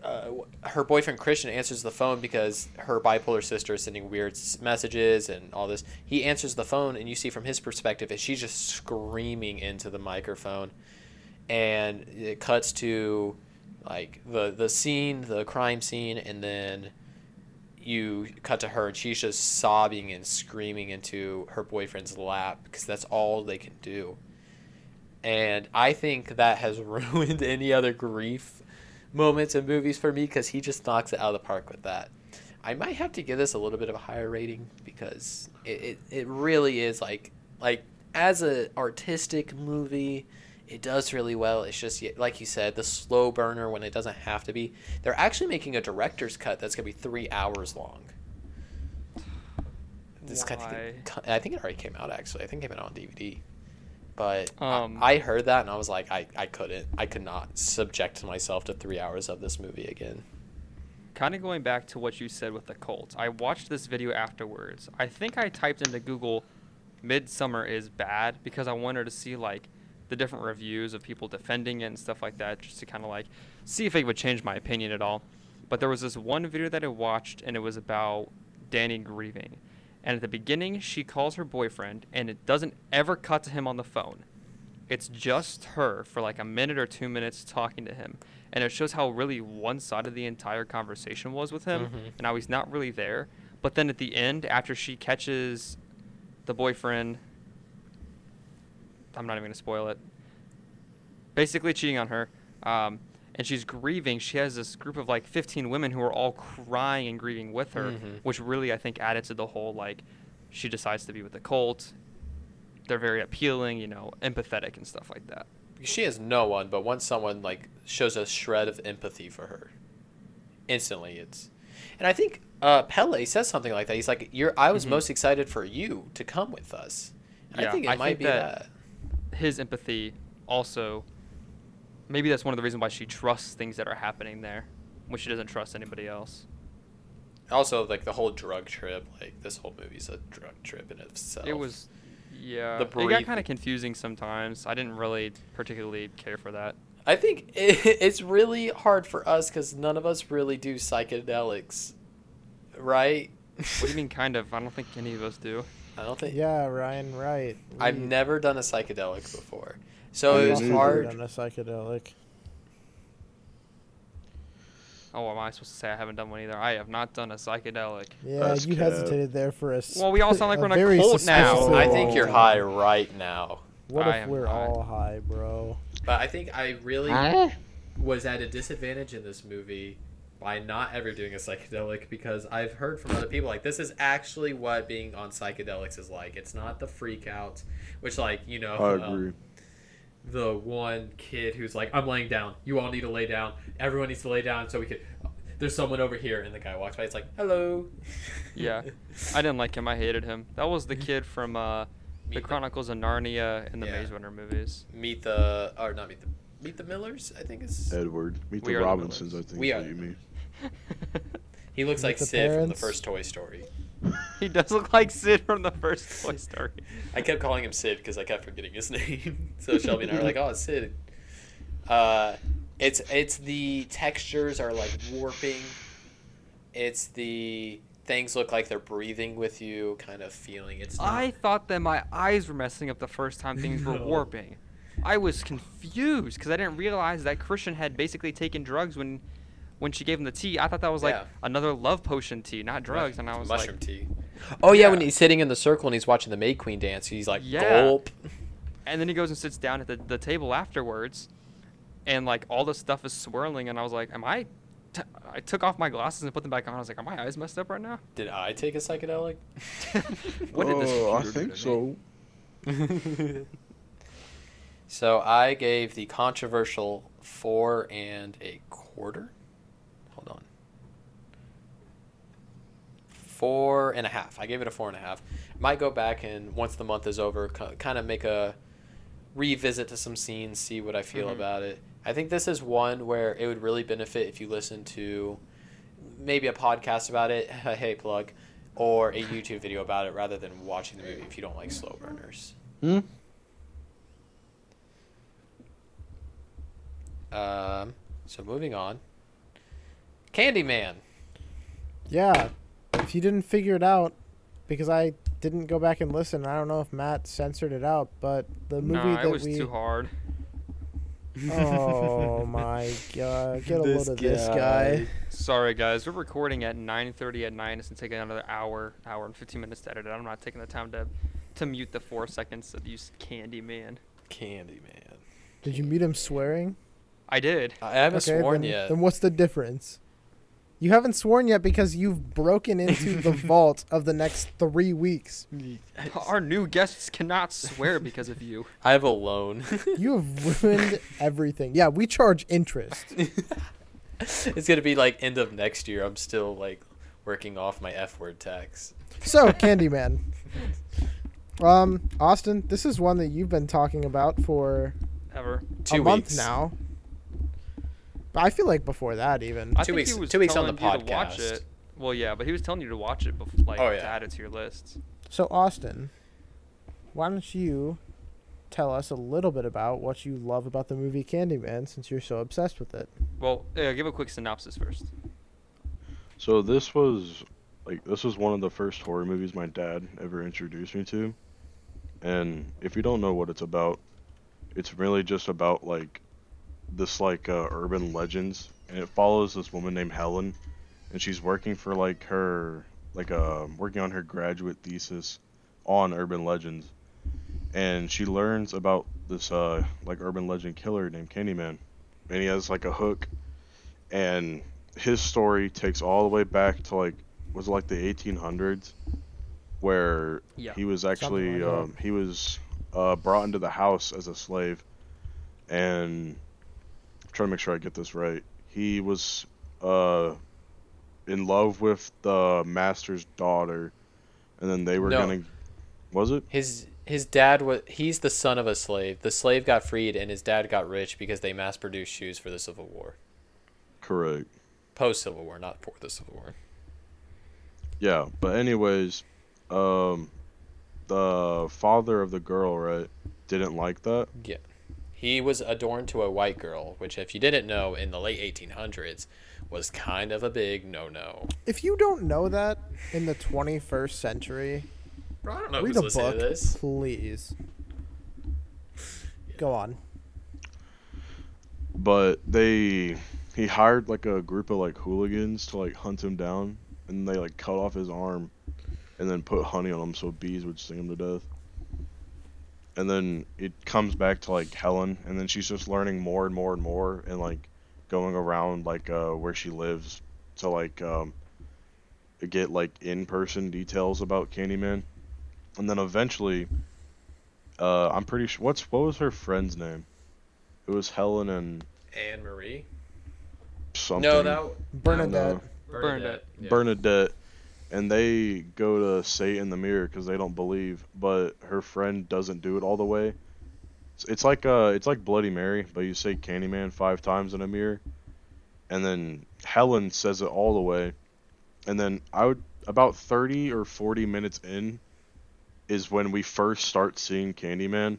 Uh, her boyfriend Christian answers the phone because her bipolar sister is sending weird messages and all this. He answers the phone, and you see from his perspective, is she's just screaming into the microphone, and it cuts to like the the scene, the crime scene, and then you cut to her and she's just sobbing and screaming into her boyfriend's lap because that's all they can do. And I think that has ruined any other grief moments in movies for me because he just knocks it out of the park with that. I might have to give this a little bit of a higher rating because it, it, it really is like like as an artistic movie it does really well. It's just like you said the slow burner when it doesn't have to be. They're actually making a director's cut that's going to be three hours long. This think, it, co- I think it already came out actually. I think it came out on dvd but I- Um, I, heard that and i was like I, I couldn't i could not subject myself to three hours of this movie again kind of going back to what you said with the cult, I watched this video afterwards. I think I typed into Google Midsommar is bad because I wanted to see like the different reviews of people defending it and stuff like that just to kind of like see if it would change my opinion at all. But there was this one video that I watched and it was about Danny grieving. And at the beginning, she calls her boyfriend and it doesn't ever cut to him on the phone. It's just her for like a minute or two minutes talking to him. And it shows how really one sided the entire conversation was with him Mhm. and how he's not really there. But then at the end, after she catches the boyfriend, I'm not even going to spoil it, basically cheating on her, um, and she's grieving, she has this group of like 15 women who are all crying and grieving with her, Mhm. which really, I think, added to the whole like she decides to be with the cult. They're very appealing, you know, empathetic and stuff like that. she has no one but once someone like shows a shred of empathy for her instantly it's and i think uh Pelle says something like that he's like you're i was Mhm. most excited for you to come with us i think it I might think be that- that, His empathy also, maybe that's one of the reasons why she trusts things that are happening there, when she doesn't trust anybody else. also like the whole drug trip like this whole movie's a drug trip in itself It was, yeah. The it got kind of confusing sometimes. I didn't really particularly care for that. i think it, it's really hard for us because none of us really do psychedelics right What do you mean, kind of? I don't think any of us do. i don't think Yeah, Ryan, right. i've never done a psychedelic before so I've it was hard done a psychedelic. Oh, am I supposed to say I haven't done one either? I have not done a psychedelic. Yeah, That's you cap. hesitated there for a. s- Well, we all sound like we're in a cult now. suspicious i think you're high right now What I if we're not. all high, bro? But I think I really was at a disadvantage in this movie by not ever doing a psychedelic because I've heard from other people like this is actually what being on psychedelics is like. It's not the freak out, which like you know. I um, agree. The one kid who's like, I'm laying down. You all need to lay down. Everyone needs to lay down so we could. There's someone over here, and the guy walks by. It's like, hello. Yeah. I didn't like him. I hated him. That was the kid from uh, the Meet the- Chronicles of Narnia and the Yeah. Maze Runner movies. Meet the or not meet the meet the Millers. I think it's Edward. Meet We the are the Robinsons, I think We are you mean. He looks Meet like the Sid from the first Toy Story. he does look like Sid from the first Toy Story. I kept calling him Sid because I kept forgetting his name. so Shelby and I were like, "Oh, it's Sid." Uh, it's it's the textures are like warping. It's the things look like they're breathing with you, kind of feeling. It's not. I thought that my eyes were messing up the first time things were warping. I was confused because I didn't realize that Christian had basically taken drugs when when she gave him the tea. I thought that was like Yeah. another love potion tea, not drugs. And I was mushroom like, tea. Oh yeah, when he's sitting in the circle and he's watching the Maid Queen dance, he's like Yeah. gulp. and then he goes and sits down at the, the table afterwards, and like all the stuff is swirling, and I was like, am I? T- I took off my glasses and put them back on. I was like, are my eyes messed up right now? Did I take a psychedelic? What did this Oh, I think so. so I gave the controversial four and a quarter. Hold on. Four and a half. I gave it a four and a half. Might go back and once the month is over, kind of make a revisit to some scenes, see what I feel Mhm. about it. I think this is one where it would really benefit if you listen to maybe a podcast about it. hey, plug. Or a YouTube video about it rather than watching the movie if you don't like slow burners. Hmm? Um, so moving on. Candyman. Yeah. If you didn't figure it out, because I didn't go back and listen, I don't know if Matt censored it out, but the movie No, that it was we. too hard. Oh my god! Get a This load of this guy. guy. Sorry guys, we're recording at 9:30 at night. It's gonna take another hour, hour and 15 minutes to edit it. I'm not taking the time to to mute the four seconds of use Candyman. Candyman. Did you meet him swearing? I did. I haven't Okay, sworn then, yet. Then what's the difference? You haven't sworn yet because you've broken into the vault of the next three weeks. Our new guests cannot swear because of you. I have a loan. You have ruined everything. Yeah, we charge interest. it's gonna be like end of next year. I'm still like working off my F word tax. So, Candyman. Um, Austin, this is one that you've been talking about for Ever. Two a month weeks. now. But I feel like before that even. I Two think weeks- he was two weeks on the telling you watch podcast. it. Well, yeah, but he was telling you to watch it before, like Oh, to add it to your list. So, Austin, why don't you tell us a little bit about what you love about the movie Candyman since you're so obsessed with it? Well, uh, give a quick synopsis first. So this was like this was one of the first horror movies my dad ever introduced me to. And if you don't know what it's about, it's really just about like this like uh, urban legends and it follows this woman named Helen and she's working for like her like uh working on her graduate thesis on urban legends. And she learns about this uh like urban legend killer named Candyman and he has like a hook. And his story takes all the way back to like was it like the 1800s where Yeah. he was actually like um, he was uh, brought into the house as a slave. And trying to make sure I get this right he was uh, in love with the master's daughter and then they were No. gonna was it His his dad was he's the son of a slave. The slave got freed and his dad got rich because they mass produced shoes for the Civil War. correct Post Civil War, not for the Civil War. Yeah, but anyways, um, the father of the girl, right, didn't like that. Yeah. He was adorned to a white girl, which if you didn't know in the late 1800s was kind of a big no-no. If you don't know that in the 21st century, Bro, I don't know read who's a book, to this. please. Go on. But they, he hired like a group of like hooligans to like hunt him down, and they like cut off his arm, and then put honey on him so bees would sting him to death. And then it comes back to like Helen, and then she's just learning more and more and more, and like going around like uh, where she lives to like um, get like in-person details about Candyman, and then eventually, uh, I'm pretty sure what's what was her friend's name? It was Helen and Anne Marie. something. No, that Bernadette. Bernadette. Yeah. Bernadette, and they go to say it in the mirror because they don't believe, but her friend doesn't do it all the way. It's- It's like uh, it's like Bloody Mary, but you say Candyman five times in a mirror, and then Helen says it all the way, and then I would about thirty or forty minutes in, is when we first start seeing Candyman,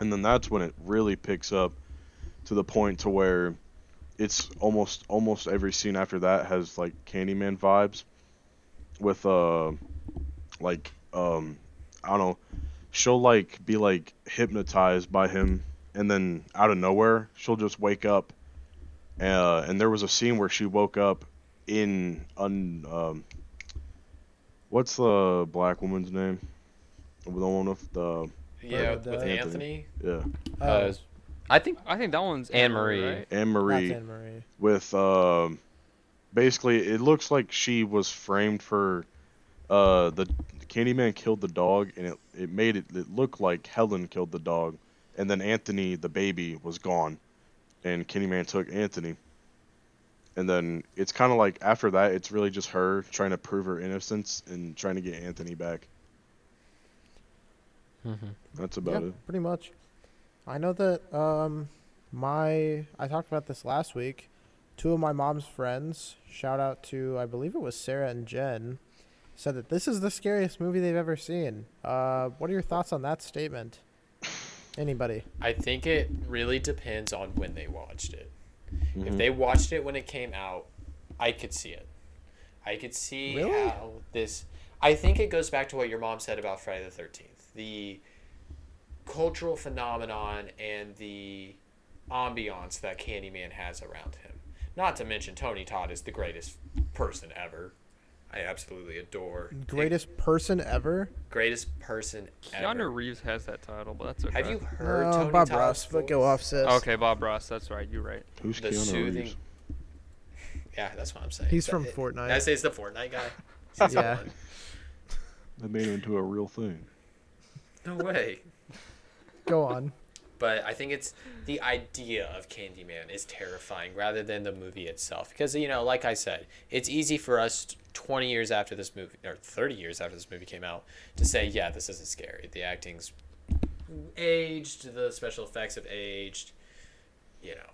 and then that's when it really picks up, to the point to where it's almost almost every scene after that has like Candyman vibes with uh like um I don't know she'll like be like hypnotized by him and then out of nowhere she'll just wake up uh, and there was a scene where she woke up in un um what's the black woman's name the one with the Yeah, with Bernadette. Anthony. yeah Oh, Uh, I think I think that one's Anne Marie. right? Anne Marie That's Anne Marie. with um basically it looks like she was framed for uh the Candyman killed the dog and it, it made it, it look like Helen killed the dog and then Anthony the baby was gone and Candyman took Anthony and then it's kind of like after that it's really just her trying to prove her innocence and trying to get Anthony back that's about yeah, it pretty much. I know that um, my I talked about this last week. Two of my mom's friends, shout out to I believe it was Sarah and Jen, said that this is the scariest movie they've ever seen. Uh, what are your thoughts on that statement? Anybody? I think it really depends on when they watched it. If Mhm. they watched it when it came out, I could see it. I could see Really? how this. I think it goes back to what your mom said about Friday the Thirteenth. The cultural phenomenon and the ambiance that Candyman has around him. Not to mention Tony Todd is the greatest person ever. I absolutely adore. Greatest person ever? greatest person ever. Keanu Reeves has that title, but that's okay. Have you heard No, Tony Bob Todd's Ross, but go voice? off, sis. Okay, Bob Ross. That's right. You're right. who's the Keanu soothing. Reeves Yeah, that's what I'm saying. He's So from it- Fortnite. I say it's the Fortnite guy. He's Yeah. they made him into a real thing No way. Go on. But I think it's the idea of Candyman is terrifying rather than the movie itself. Because, you know, like I said, it's easy for us 20 years after this movie, or 30 years after this movie came out, to say, yeah, this isn't scary. The acting's aged, the special effects have aged, you know.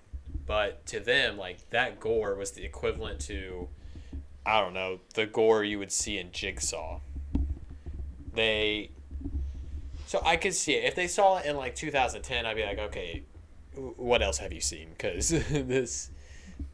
But to them, like, that gore was the equivalent to, I don't know, the gore you would see in Jigsaw. They so I could see it. If they saw it in like 2010, I'd be like, okay, what else have you seen? Because this,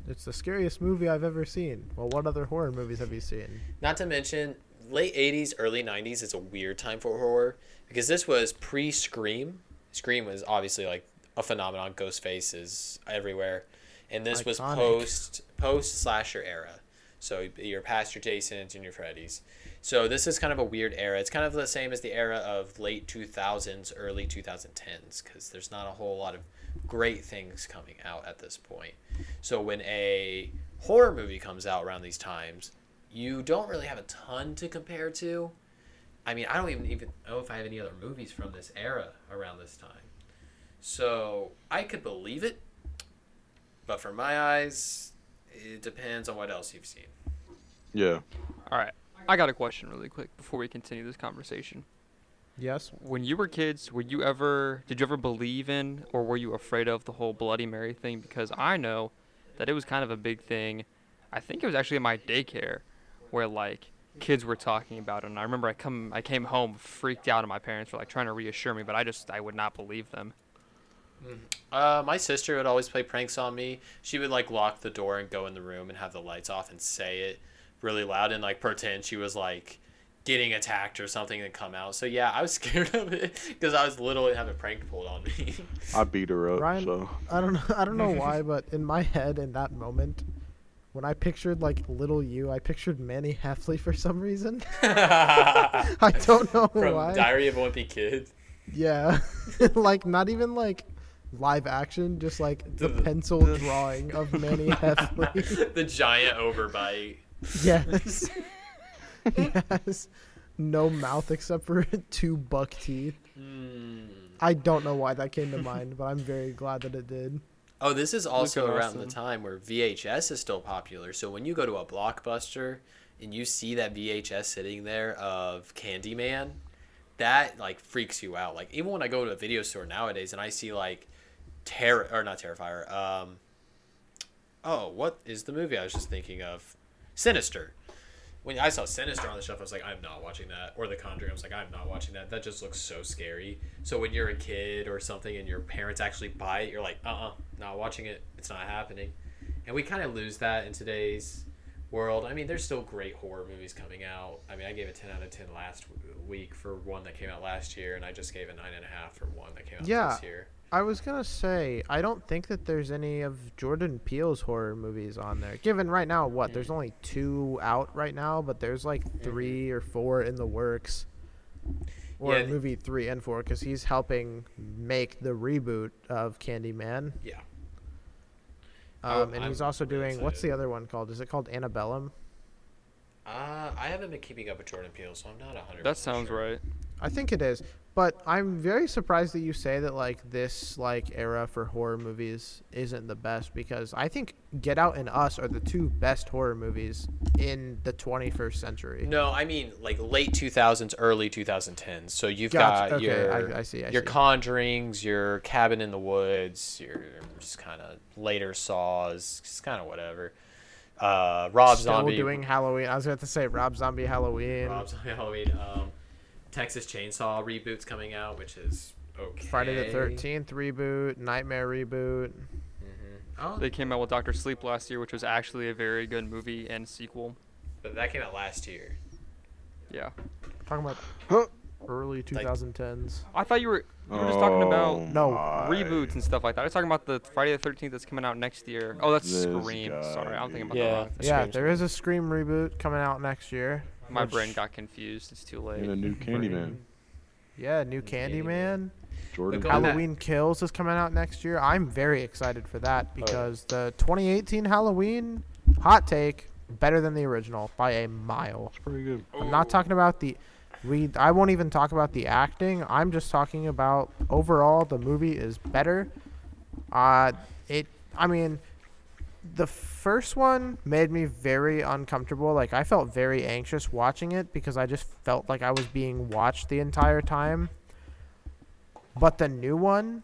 It's the scariest movie I've ever seen. Well, what other horror movies have you seen? not to mention, late 80s, early 90s is a weird time for horror because this was pre Scream. Scream was obviously like a phenomenon. Ghostface is everywhere, and this was post post slasher era. So you're past your Jasons and your Freddys. So this is kind of a weird era. It's kind of the same as the era of late 2000s, early 2010s, because there's not a whole lot of great things coming out at this point. So when a horror movie comes out around these times, you don't really have a ton to compare to. I mean, I don't even even know if I have any other movies from this era around this time. So I could believe it, but for my eyes, it depends on what else you've seen. yeah All right. I got a question really quick before we continue this conversation. Yes. When you were kids, were you ever did you ever believe in or were you afraid of the whole Bloody Mary thing? Because I know that it was kind of a big thing. I think it was actually in my daycare where like kids were talking about it and I remember I come I came home freaked out and my parents were like trying to reassure me, but I just I would not believe them. Uh, my sister would always play pranks on me. She would like lock the door and go in the room and have the lights off and say it really loud and like pretend she was like getting attacked or something and come out. So yeah, I was scared of it because I was little and have a prank pulled on me. I beat her up Ryan- so I don't know. I don't know why, but in my head, in that moment, when I pictured like little you, I pictured Manny Heffley for some reason. I don't know From why. Diary of a Wimpy Kid. Yeah, like not even like live action, just like the The- pencil drawing of Manny Heffley. the giant overbite. Yes, yes. no mouth except for two buck teeth. Mm. I don't know why that came to mind, but I'm very glad that it did. Oh, this is also Luca around the time where VHS is still popular. So when you go to a blockbuster and you see that VHS sitting there of Candyman, that like freaks you out. Like even when I go to a video store nowadays and I see like Terror or not Terrifier, um Oh, what is the movie I was just thinking of? Sinister. When I saw Sinister on the shelf, I was like, I'm not watching that. Or The Conjuring, I was like, I'm not watching that. That just looks so scary. So when you're a kid or something and your parents actually buy it, you're like, uh uh not watching it. It's not happening. And we kind of lose that in today's world. I mean, there's still great horror movies coming out. I mean, I gave a 10 out of 10 last week for one that came out last year, and I just gave a 9.5 for one that came out Yeah. this year. I was gonna say I don't think that there's any of Jordan Peele's horror movies on there. Given right now, what there's only two out right now, but there's like three or four in the works, or Yeah, th- movie three and four, because he's helping make the reboot of Candyman. Yeah. Oh, Um, and he's I'm also really doing what's excited. the other one called? Is it called Antebellum? Uh, I haven't been keeping up with Jordan Peele, so I'm not 100 That sounds sure. right. I think it is, but I'm very surprised that you say that like this like era for horror movies isn't the best because I think Get Out and Us are the two best horror movies in the 21st century. No, I mean like late 2000s, early 2010s. So you've Gotcha. got Okay, your I- I see, I your see. Conjurings, your Cabin in the Woods, your just kind of later Saws, just kind of whatever. Uh, Rob Still Zombie, doing Halloween. I was about to say Rob Zombie Halloween, Rob Zombie Halloween, um, Texas Chainsaw reboots coming out, which is okay. Friday the 13th reboot, Nightmare reboot. Mm-hmm. Oh, They came out with Doctor Sleep last year, which was actually a very good movie and sequel. but that came out last year. Yeah. Talking about Huh? early 2010s. I thought you were you were just talking about Oh No, my. reboots and stuff like that. I was talking about the Friday the Thirteenth that's coming out next year. Oh, that's This Scream. guy, Sorry, I'm thinking about Yeah. the wrong. The yeah, there is a Scream reboot coming out next year. My which- brain got confused. It's too late. And a new Candyman. Yeah, new Candyman. Candyman. Jordan. But going back- Halloween Kills is coming out next year. I'm very excited for that because the 2018 Halloween hot take better than the original by a mile. It's pretty good. I'm not talking about the we I won't even talk about the acting. I'm just talking about overall the movie is better. Uh it I mean the first one made me very uncomfortable. Like I felt very anxious watching it because I just felt like I was being watched the entire time. But the new one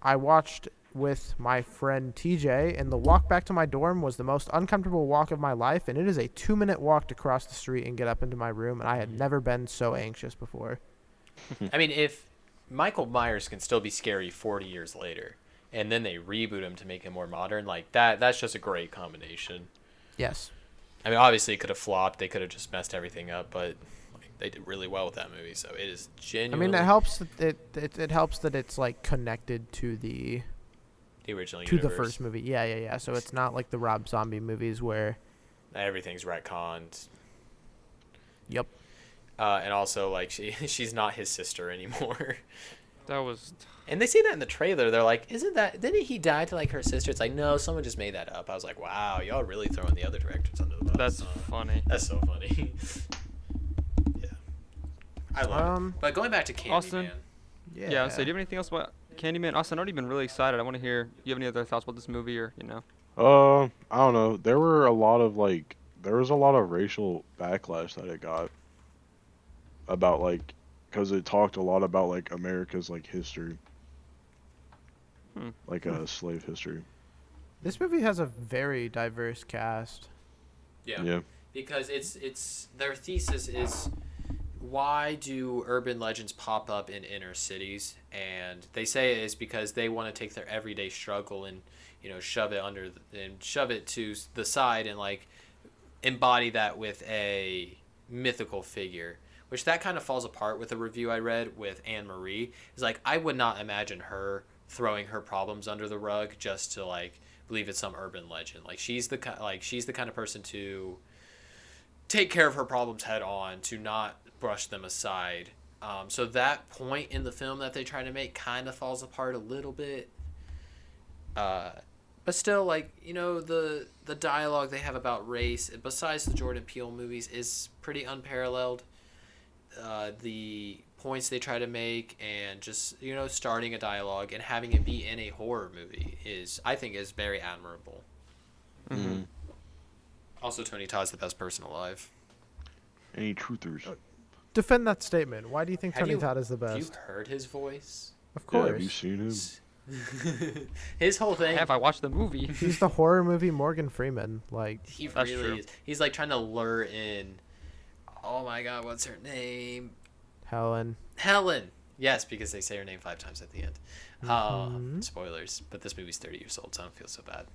I watched with my friend TJ, and the walk back to my dorm was the most uncomfortable walk of my life. And it is a two minute walk to cross the street and get up into my room. And I had never been so anxious before. I mean, if Michael Myers can still be scary 40 years later, and then they reboot him to make him more modern, like that, that's just a great combination. Yes. I mean, obviously, it could have flopped. They could have just messed everything up, but like, they did really well with that movie. So it is genuine. I mean, it helps. That it, it it helps that it's like connected to the the original to the first movie. Yeah, yeah, yeah. So it's not like the Rob Zombie movies where. Everything's retconned. Yep. Uh, and also, like, she she's not his sister anymore. That was And they say that in the trailer. They're like, "Isn't that? Didn't he die to like her sister?" It's like, no, someone just made that up. I was like, "Wow, y'all really throwing the other directors under the bus." that's huh? funny. That's so funny. yeah, I love Um, it. But going back to Candyman, Austin? Yeah. Yeah. So do you have anything else about Candyman? Austin, I've already been really excited. I want to hear. Do you have any other thoughts about this movie, or you know? Uh, I don't know. There were a lot of like, there was a lot of racial backlash that it got about like, because it talked a lot about like America's like history, Hmm. like a slave history. This movie has a very diverse cast. yeah. Yeah. because it's it's their thesis is why do urban legends pop up in inner cities and they say it is because they want to take their everyday struggle and you know shove it under the, and shove it to the side and like embody that with a mythical figure which that kind of falls apart with a review i read with anne marie is like i would not imagine her throwing her problems under the rug just to like believe it's some urban legend like she's the like she's the kind of person to take care of her problems head on, to not brush them aside Um, so that point in the film that they try to make kind of falls apart a little bit. Uh, but still, like you know, the the dialogue they have about race, besides the Jordan Peele movies, is pretty unparalleled. Uh, the points they try to make and just you know starting a dialogue and having it be in a horror movie is I think is very admirable. Mhm. Also, Tony Todd's the best person alive. Any truthers? Defend that statement. Why do you think Have Tony you- Todd is the best? Have you best? heard his voice? Of Yeah, course. have you seen him? his whole thing. Have I watched the movie? He's the horror movie Morgan Freeman. Like, He really true. is. He's like trying to lure in. Oh my God, what's her name? Helen. Helen. Yes, because they say her name five times at the end. Uh, Mhm. spoilers, but this movie's 30 years old, so I don't feel so bad.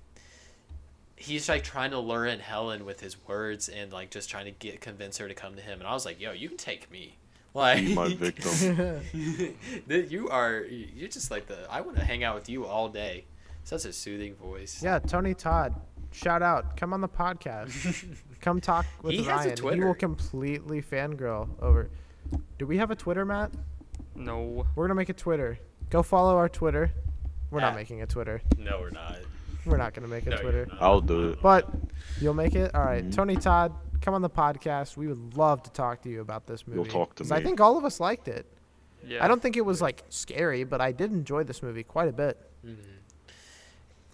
He's like trying to lure in Helen with his words and like just trying to get convince her to come to him. And I was like, "Yo, you can take me, like Be my victim. That you are. You're just like the. I want to hang out with you all day. Such a soothing voice. yeah, Tony Todd. Shout out. Come on the podcast. Come talk with He has a Ryan. He will completely fangirl over. Do we have a Twitter, Matt? No. We're gonna make a Twitter. Go follow our Twitter. We're not making a Twitter. No, we're not. We're not gonna make a No, Twitter. I'll do it. But you'll make it. All right, Mhm. Tony Todd, come on the podcast. We would love to talk to you about this movie. You'll talk to 'Cause I think all of us liked it. Yeah. I don't think it was like scary, but I did enjoy this movie quite a bit.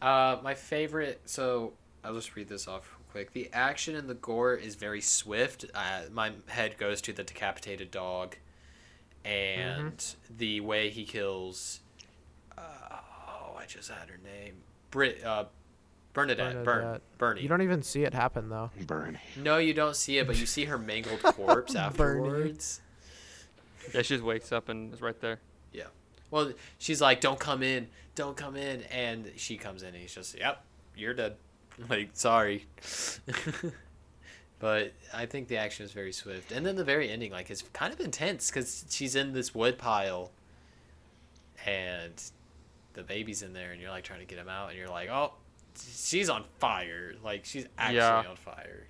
Uh, my favorite. So I'll just read this off real quick. The action and the gore is very swift. Uh, my head goes to the decapitated dog, and the way he kills. Uh, oh, I just had her name. Brit. Uh, Bernadette. Bern. Bernadette. Bernie. You don't even see it happen though. Bernie. No, you don't see it, but you see her mangled corpse Bernie. afterwards. Yeah, she just wakes up and is right there. Yeah. Well, she's like, "Don't come in, don't come in," and she comes in, and he's just, "Yep, you're dead." Like, sorry. but I think the action is very swift, and then the very ending, like, is kind of intense because she's in this wood pile, and the baby's in there, and you're like trying to get him out, and you're like, "Oh, she's on fire!" Like, she's actually Yeah. on fire.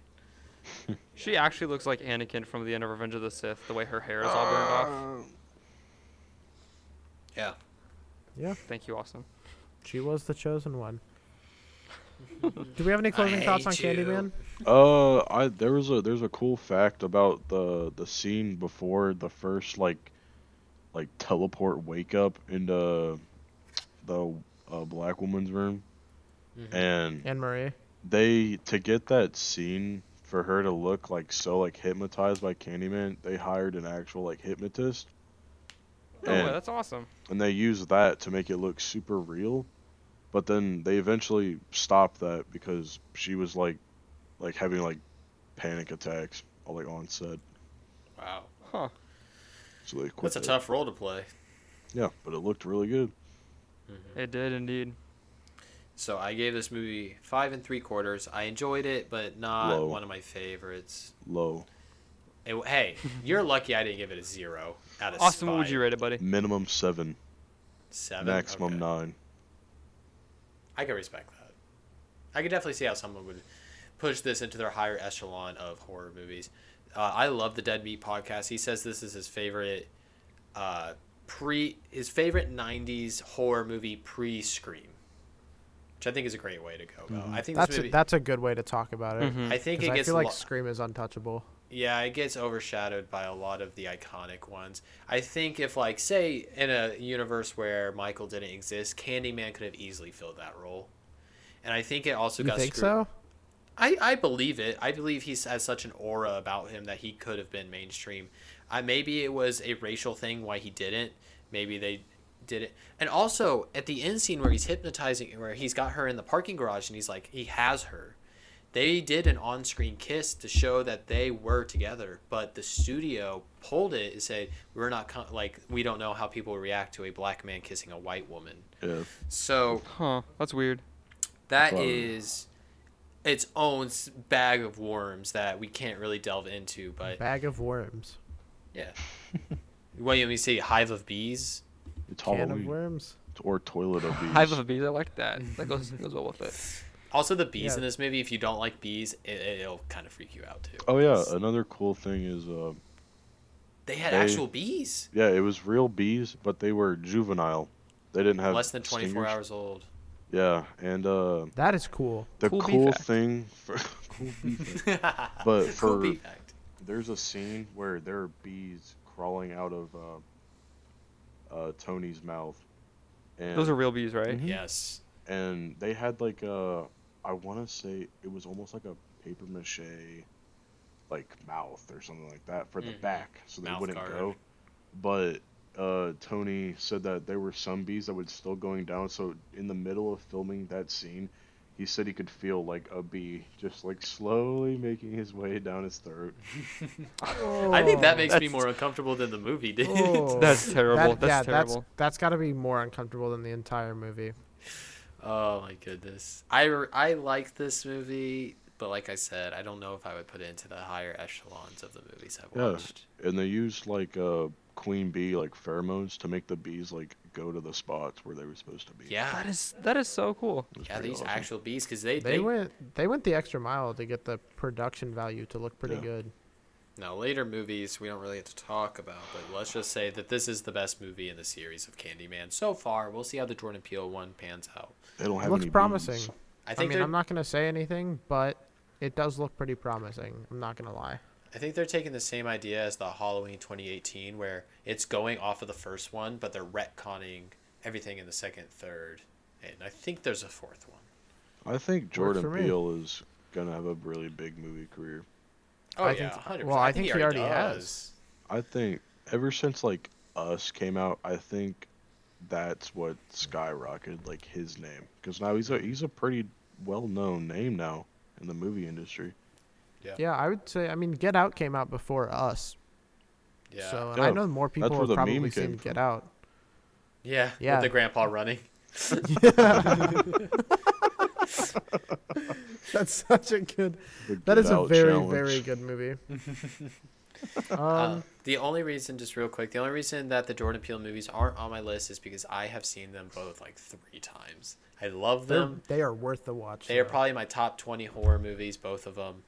She actually looks like Anakin from the end of Revenge of the Sith, the way her hair is all burned off. Yeah. Yeah, Thank you, Austin. she was the chosen one. Do we have any closing thoughts on you. Candyman? Uh, I there was a there's a cool fact about the the scene before the first like like teleport wake up into the uh, black woman's room, Mhm. and Anne Marie. they to get that scene for her to look like so like hypnotized by Candyman, they hired an actual like hypnotist, No way, and that's awesome. and they used that to make it look super real. But then they eventually stopped that because she was like like having like panic attacks all like on set. Wow. Huh. So they quit That's a that. tough role to play. Yeah, but it looked really good. Mm-hmm. It did indeed. So I gave this movie five and three quarters. I enjoyed it, but not Low. one of my favorites. Low. It- hey, you're lucky I didn't give it a zero out of Austin, what would you rate it, buddy? Minimum seven. Seven. Maximum Okay. nine. I can respect that. I could definitely see how someone would push this into their higher echelon of horror movies. Uh, I love the Dead Meat podcast. He says this is his favorite uh, pre his favorite '90s horror movie pre Scream, which I think is a great way to go. Mhm. I think That's this a, that's a good way to talk about it. Mhm. I think it I gets feel like lo- Scream is untouchable. Yeah, it gets overshadowed by a lot of the iconic ones. I think if like say in a universe where Michael didn't exist, Candyman could have easily filled that role. And I think it also You got think screwed. so? I, I believe it. I believe he has such an aura about him that he could have been mainstream. I maybe it was a racial thing why he didn't. Maybe they did it. And also at the end scene where he's hypnotizing where he's got her in the parking garage and he's like he has her. They did an on-screen kiss to show that they were together, but the studio pulled it and said we're not co- like we don't know how people react to a black man kissing a white woman. Yeah. So Huh. That's weird. that Fun. is its own bag of worms that we can't really delve into. But Bag of worms. yeah, what you me see? Hive of bees. It's Can of worms. Or toilet of bees. Hive of bees. I like that. That goes goes well with it. Also, the bees Yeah. in this movie. If you don't like bees, it, it'll kind of freak you out too. Oh yeah, another cool thing is uh They had They- actual bees. Yeah, it was real bees, but they were juvenile. They didn't have Less than 24 stingers. hours old. Yeah, and uh, That is cool. the Cool cool fact. thing for cool bee fact. but But cool for- bee fact. there's a scene where there are bees crawling out of uh, uh, Tony's mouth, and Those are real bees, right? Mhm. Yes. and they had like a I want to say it was almost like a paper mache like mouth or something like that for the Mhm. back so they Mouth wouldn't guard. go but uh, Tony said that there were some bees that were still going down so in the middle of filming that scene he said he could feel like a bee just like slowly making his way down his throat I think that makes me more uncomfortable than the movie did. Oh. That's terrible. That- that's yeah, terrible. that's that's got to be more uncomfortable than the entire movie. Oh my goodness. I, I like this movie, but like I said, I don't know if I would put it into the higher echelons of the movies I've Yeah. watched. and they used like uh, queen bee like pheromones to make the bees like go to the spots where they were supposed to be Yeah. That is that is so cool. Yeah, these awesome. actual bees, because they, They they, went they went the extra mile to get the production value to look pretty Yeah. good. Now, later movies we don't really get to talk about, but let's just say that this is the best movie in the series of Candyman so far. We'll see how the Jordan Peele one pans out. they don't It looks promising. bees. I I, think mean, they're I'm not gonna say anything, but it does look pretty promising. I'm not gonna lie. I think they're taking the same idea as the Halloween 2018, where it's going off of the first one, but they're retconning everything in the second, third, and I think there's a fourth one. I think Jordan. Peele is gonna have a really big movie career. Oh I yeah, think- 100%. well, I think he already has. I think ever since like Us came out, I think that's what skyrocketed like his name because now he's a he's a pretty well known name now in the movie industry. Yeah. Yeah, I would say. I mean, Get Out came out before us, Yeah. so and Yeah, I know more people where have probably meme seen came Get. Out. yeah. Yeah. With the grandpa running. That's such a good. The That Get is a very challenge. very good movie. um, Uh, the only reason, just real quick, the only reason that the Jordan Peele movies aren't on my list is because I have seen them both like three times. I love they're- them. they are worth the watch. They are probably my top 20 horror movies, both of them.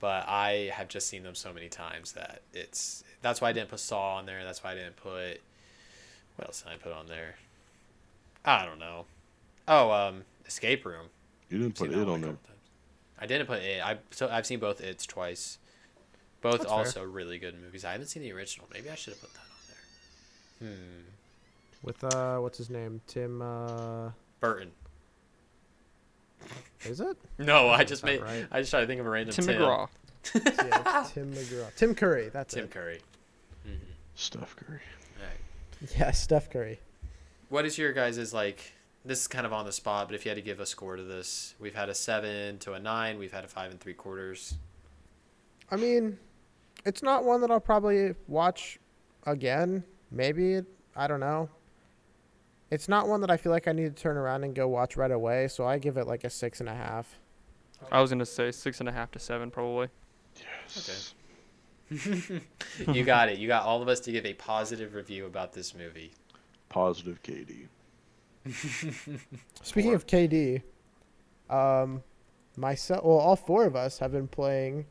But I have just seen them so many times that it's. That's why I didn't put Saw on there. That's why I didn't put. What else did I put on there? I don't know. Oh, um, Escape Room. You didn't put it on there. couple times. I didn't put it. I so I've seen both It's twice. Both That's fair. also really good movies. I haven't seen the original. Maybe I should have put that on there. Hmm. with uh, what's his name? Tim. Uh, Burton. is it? No, I just made. right. I just tried to think of a random Tim Tim. McGraw. Yeah, Tim McGraw. Tim Curry. That's it. Tim it. Curry. hmm Steph Curry. Right. Yeah, Steph Curry. What is your guys' like? This is kind of on the spot, but if you had to give a score to this, we've had a seven to a nine. We've had a five and three quarters. I mean, it's not one that I'll probably watch again. Maybe it, I don't know. It's not one that I feel like I need to turn around and go watch right away. So I give it like a six and a half. I was gonna say six and a half to seven probably. Yes. Okay. you got it. You got all of us to give a positive review about this movie. Positive KD. Speaking of KD, um, myself, well, all four of us have been playing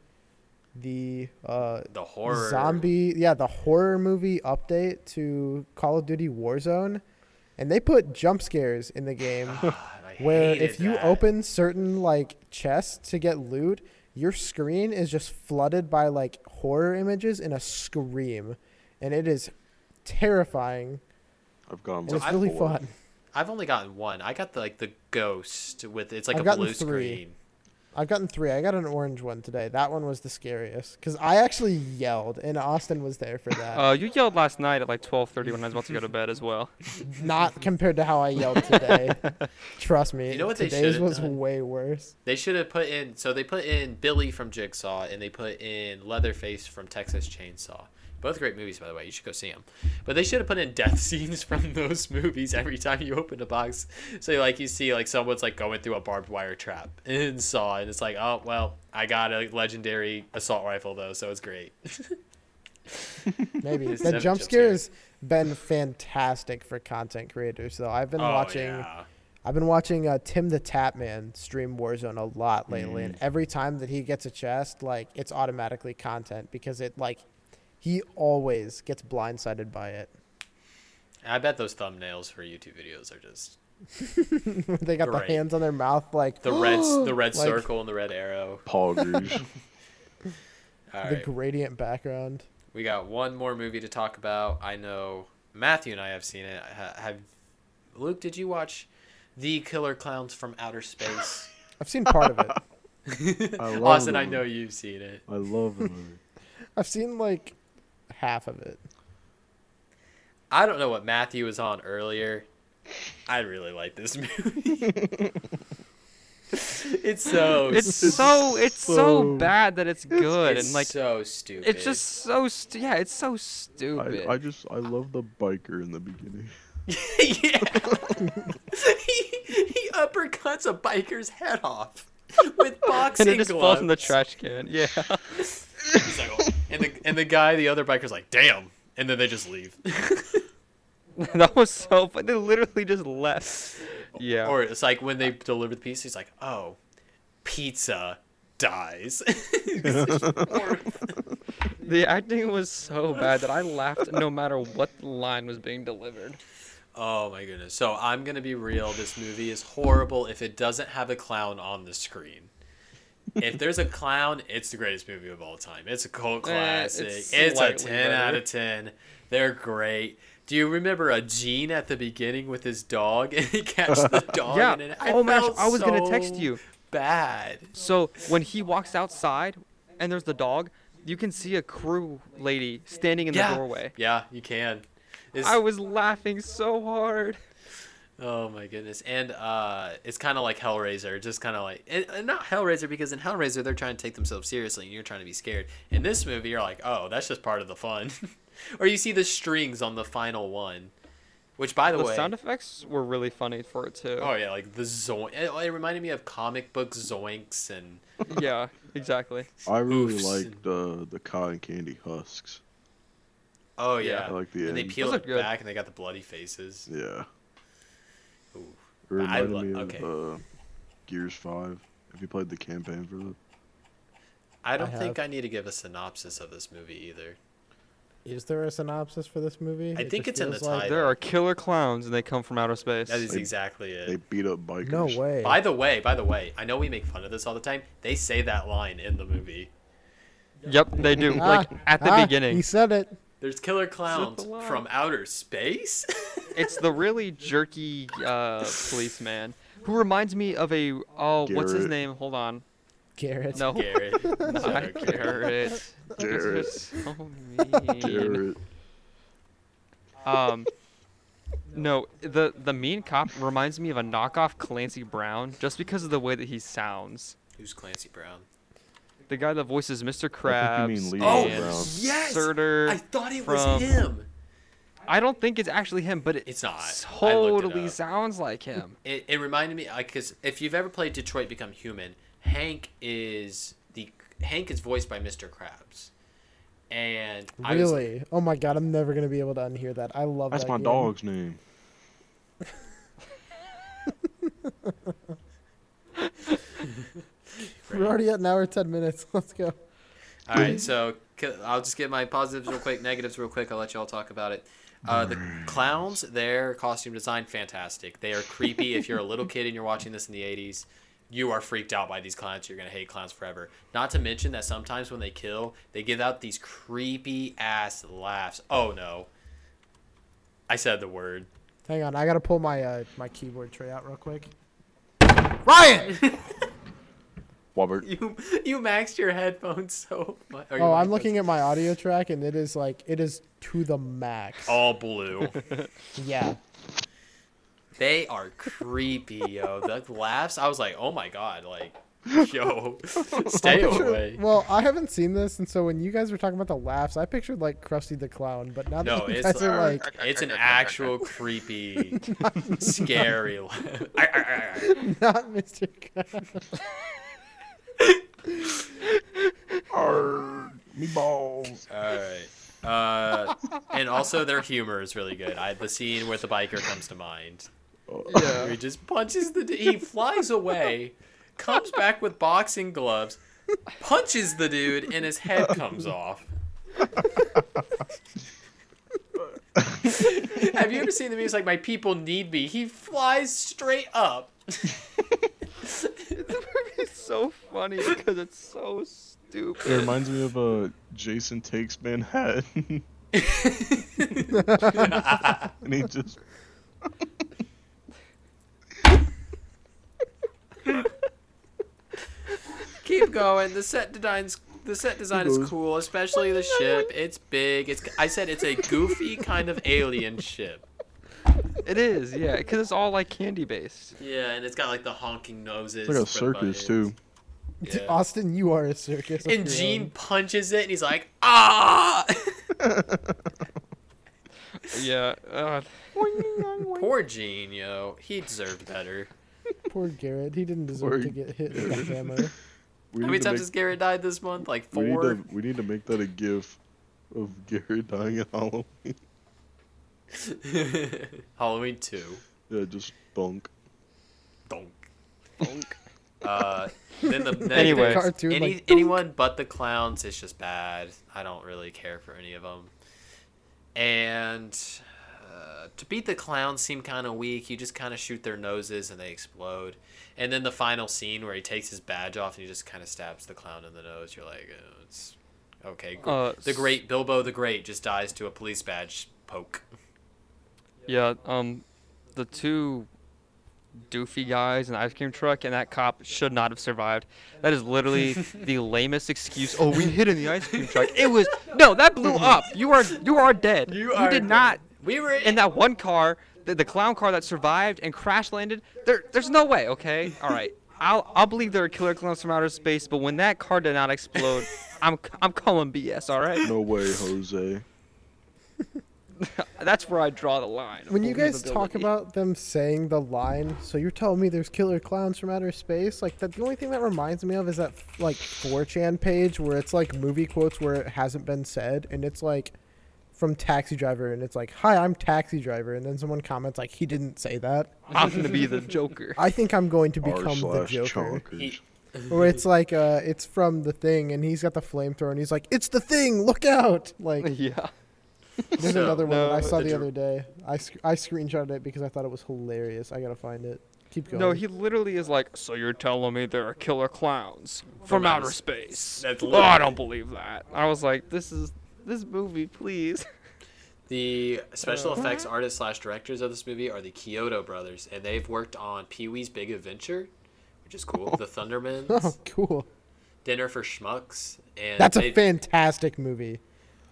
the uh, The horror zombie, yeah, the horror movie update to Call of Duty Warzone, and they put jump scares in the game. Where if you that. open certain like chests to get loot, your screen is just flooded by like horror images in a scream, and it is terrifying. I've gone. It's really four. fun. I've only gotten one. I got the like the ghost with it's like I've a blue three. screen. I've gotten three. I got an orange one today. That one was the scariest because I actually yelled, and Austin was there for that. Uh, you yelled last night at like twelve thirty when I was about to go to bed as well. Not compared to how I yelled today. Trust me. You know what they today's should've was done? way worse. They should have put in so they put in Billy from Jigsaw and they put in Leatherface from Texas Chainsaw. Both great movies, by the way. You should go see them. But they should have put in death scenes from those movies every time you open a box. So like you see like someone's like going through a barbed wire trap in Saw, and it's like, oh well, I got a legendary assault rifle though, so it's great. Maybe It's the jump jump scare has been fantastic for content creators. Though I've been Oh, watching. yeah. I've been watching uh, Tim the Tatman stream Warzone a lot lately, Mm. and every time that he gets a chest, like it's automatically content because it like he always gets blindsided by it. I bet those thumbnails for YouTube videos are just they got Great. the hands on their mouth like the red the red Like- circle and the red arrow. Poggers. All the right, gradient background. we got one more movie to talk about. I know Matthew and I have seen it. Have Luke? Did you watch The Killer Clowns from Outer Space? I've seen part of it. I love Austin, I know you've seen it. I love the movie. I've seen like half of it. I don't know what Matthew was on earlier. I really like this movie. it's so It's so it's so so- bad that it's good it's and like so stupid. it's just so stu- yeah, it's so stupid. I, I just I love the biker in the beginning. yeah. he, he uppercuts a biker's head off with boxing and it just gloves. falls in the trash can. Yeah. He's like, "Oh." And the and the guy, the other biker's like, "Damn!" And then they just leave. that was so fun. They literally just left. Yeah. Or it's like when they deliver the pizza, he's like, "Oh, pizza dies." the acting was so bad that I laughed no matter what line was being delivered. oh my goodness! So I'm gonna be real. This movie is horrible if it doesn't have a clown on the screen. If there's a clown, it's the greatest movie of all time. It's a cult Eh, classic. it's it's a slightly 10 out of 10. They're great. Do you remember a Gene at the beginning with his dog and he catches the dog? yeah. and I oh my gosh, I was gonna text you. Bad. So when he walks outside and there's the dog, you can see a crew lady standing in Yeah. the doorway. Yeah, you can. It's, I was laughing so hard. Oh my goodness, and uh, it's kind of like Hellraiser, just kind of like and, and not Hellraiser because in Hellraiser they're trying to take themselves seriously and you're trying to be scared. In this movie, you're like, oh, that's just part of the fun. or you see the strings on the final one, which by the, way The way, sound effects were really funny for it too. oh yeah, like the zoink. It, it reminded me of comic book zoinks and yeah, exactly. I really Oofs. liked uh, the cotton candy husks. oh Yeah. yeah, I like the and they end. peel Those it back and they got the bloody faces. Yeah. Ooh. It reminded lo- me of okay. uh, Gears Five. Have you played the campaign for that? I don't I think have. I need to give a synopsis of this movie either. Is there a synopsis for this movie? I It think it's in the feels like- title. There are killer clowns and they come from outer space. That is They- exactly it. They beat up bikers. No way. By the way, by the way, I know we make fun of this all the time. They say that line in the movie. Yep, they do. Ah, like at the ah, beginning. He said it. There's killer clowns line. from outer space. It's the really jerky uh, policeman who reminds me of a oh, what's his name? Hold on. Garrett. No, Garrett. not Garrett. Garrett. So mean. Garrett. Um, no, the the mean cop reminds me of a knockoff Clancy Brown just because of the way that he sounds. Who's Clancy Brown? The guy that voices Mr. you mean Leo Oh, Brown. yes! Surtur. I thought it was him. I don't think it's actually him, but it It's not. I looked it totally sounds like him. It, it reminded me because if you've ever played Detroit Become Human, Hank is the Hank is voiced by Mr. Krabs, and I was- Really? Oh my god, I'm never gonna be able to unhear that. I love That's that my game. dog's name. We're already at an hour ten minutes. Let's go. All right, so I'll just get my positives real quick, negatives real quick. I'll let you all talk about it. Uh, the clowns, their costume design, fantastic. They are creepy. if you're a little kid and you're watching this in the 80s, you are freaked out by these clowns. You're going to hate clowns forever. Not to mention that sometimes when they kill, they give out these creepy ass laughs. Oh no. I said the word. Hang on, I gotta pull my uh, my keyboard tray out real quick. Ryan. Robert. You you maxed your headphones so much. or your Oh, I'm looking at my audio track and it is like it is to the max. all blue. Yeah. They are creepy, yo. The laughs, I was like, oh my god, like, yo, stay I picture- away. Well, I haven't seen this, and so when you guys were talking about the laughs, I pictured like Krusty the Clown, but now No, that you it's guys are like, It's an actual creepy, scary laugh. not Mr. Krabs. Arr, me balls. All right. Uh, and also their humor is really good. I the scene where the biker comes to mind. Where he just punches the. d- He flies away, comes back with boxing gloves, punches the dude, and his head comes off. Have you ever seen the memes like "My people need me"? He flies straight up. the so funny because it's so stupid. It reminds me of a Jason Takes Manhattan. and he just Keep going. The set designs. The set design is cool, especially the ship. It's big. It's. I said it's a goofy kind of alien ship. It is, yeah, because it's all like candy based. Yeah, and it's got like the honking noses. it's like a circus too. Yeah. Austin, you are a circus. And Gene own. punches it, and he's like, ah! Yeah. Uh, Poor Gene, yo. He deserved better. Poor Garrett. He didn't deserve Poor to get hit with a hammer. How many times make- has Garrett died this month? Like we need, four? to, we need to make that a gif of Garrett dying at Halloween. Halloween 2. Yeah, just bunk. Donk. Uh, then the negative, Anyway. Cartoon, any, like, anyone but the clowns is just bad. I don't really care for any of them. And uh, to beat the clowns seem kind of weak. You just kind of shoot their noses and they explode. And then the final scene where he takes his badge off and he just kind of stabs the clown in the nose. You're like, oh, it's okay. Uh, the great Bilbo the Great just dies to a police badge poke. Yeah. Um, the two doofy guys in the ice cream truck and that cop should not have survived. That is literally the lamest excuse. Oh, we hid in the ice cream truck. It was no, that blew up. You are you are dead. You are did dead. not. We were In that one car, the, the clown car that survived and crash landed. There, there's no way. Okay, all right. I'll I'll believe there are killer clowns from outer space, but when that car did not explode, I'm I'm calling BS. All right. No way, Jose. That's where I draw the line. When you guys talk about them saying the line, so you're telling me there's killer clowns from outer space? Like that, the only thing that reminds me of is that like 4chan page where it's like movie quotes where it hasn't been said, and it's like from Taxi Driver, and it's like, "Hi, I'm Taxi Driver," and then someone comments like, "He didn't say that." I'm gonna be the Joker. I think I'm going to become the Joker. chonkers. Or it's like, uh, it's from the thing, and he's got the flamethrower, and he's like, "It's the thing! Look out!" Like, yeah. There's So, another one that I saw the the dr- other day. I sc- I screenshotted it because I thought it was hilarious. I gotta find it. Keep going. No, he literally is like, so you're telling me there are killer clowns from, outer outer space? That's Oh, I don't believe that. I was like, this is this movie, please. The special uh. effects artists slash directors of this movie are the Chiodo brothers, and they've worked on Pee Wee's Big Adventure, which is cool. the Oh, Thundermans, cool. Dinner for Schmucks, and That's a fantastic movie.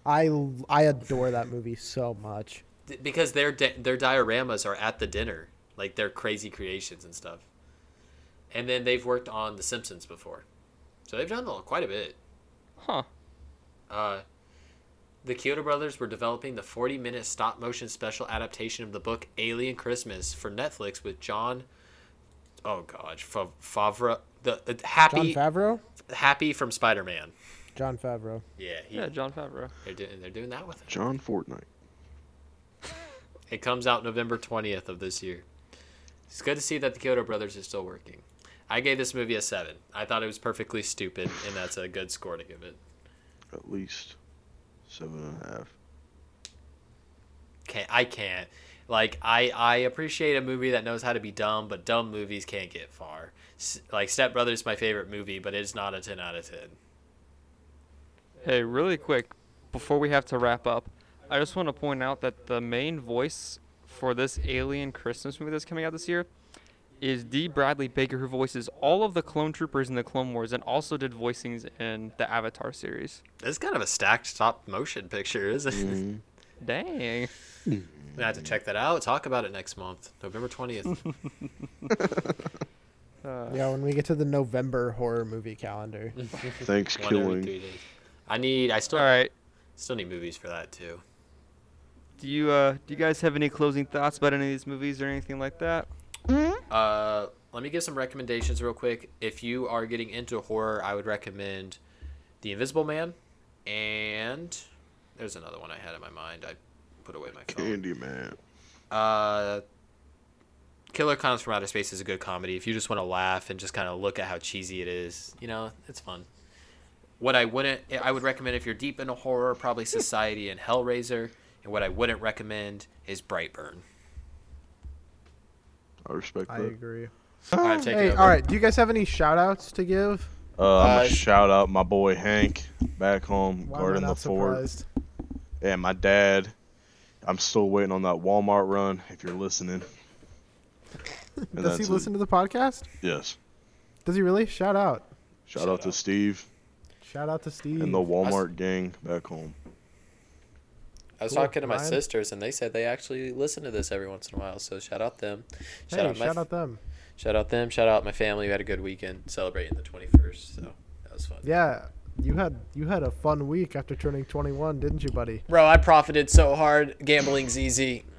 I l- I adore that movie so much. because their di- their dioramas are at the dinner, like their crazy creations and stuff. And then they've worked on The Simpsons before, so they've done a- quite a bit. Huh. Uh, the Chiodo brothers were developing the 40 minute stop motion special adaptation of the book Alien Christmas for Netflix with Jon. Oh gosh, Fa- Favreau, the, the Jon Favreau. happy from Spider Man. Jon Favreau. Yeah, he, Yeah, Jon Favreau. they're doing they're doing that with him. John Fortnite. It comes out November 20th of this year. It's good to see that the Chiodo brothers are still working. I gave this movie a seven. I thought it was perfectly stupid, and that's a good score to give it. At least seven and a half. Can't I can't. Like I I appreciate a movie that knows how to be dumb, but dumb movies can't get far. S- like Step Brothers is my favorite movie, but it's not a 10 out of 10. Hey, really quick, before we have to wrap up, I just want to point out that the main voice for this Alien Christmas movie that's coming out this year is D. Bradley Baker, who voices all of the clone troopers in the Clone Wars and also did voicings in the Avatar series. It's kind of a stacked stop motion picture, isn't it? Mhm. Dang. I have to check that out. Talk about it next month, November 20th. Uh, Yeah, when we get to the November horror movie calendar. Thanks, killing. Three days. I need. I still all right. still need movies for that too. Do you uh do you guys have any closing thoughts about any of these movies or anything like that? Uh, let me give some recommendations real quick. If you are getting into horror, I would recommend The Invisible Man, and there's another one I had in my mind. I put away my phone. Candyman. Uh, Killer Clowns from Outer Space is a good comedy. If you just want to laugh and just kind of look at how cheesy it is, you know, it's fun. What I wouldn't, I would recommend if you're deep into horror, probably Society and Hellraiser. And what I wouldn't recommend is Brightburn. I respect I that. I agree. All right, take Hey, it over. all right. Do you guys have any shout outs to give? Uh, I'm Uh, gonna shout out my boy Hank back home Why guarding the not fort. surprised? And my dad. I'm still waiting on that Walmart run. If you're listening. Does he that's it. listen to the podcast? Yes. Does he really? Shout out. Shout, Shout out to. Steve Shout out to Steve. and the Walmart gang back home. I was Cool. talking to my Ryan? sisters, and they said they actually listen to this every once in a while. So shout out them. Shout hey, out my shout out them. shout out them. Shout out my family. We had a good weekend celebrating the 21st. So that was fun. Yeah, you had you had a fun week after turning 21, didn't you, buddy? Bro, I profited so hard. Gambling's easy.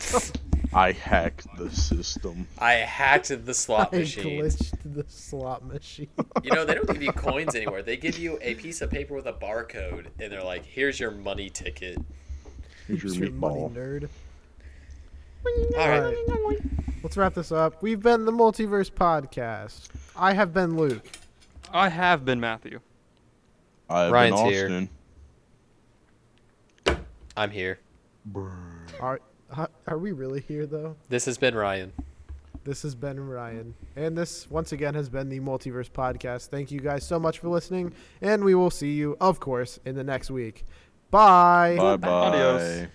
I hacked the system. I hacked the slot I machines. glitched the slot machine. You know, they don't give you coins anymore. They give you a piece of paper with a barcode, and they're like, "Here's your money ticket." Here's your Here's your money, nerd. All right. All right. Let's wrap this up. We've been the Multiverse Podcast. I have been Luke. I have been Matthew. I've Ryan's been here. I'm here. Are, are- are we really here, though? This has been Ryan. This has been Ryan. And this, once again, has been the Multiverse Podcast. Thank you guys so much for listening. And we will see you, of course, in the next week. Bye. Bye bye. Adios.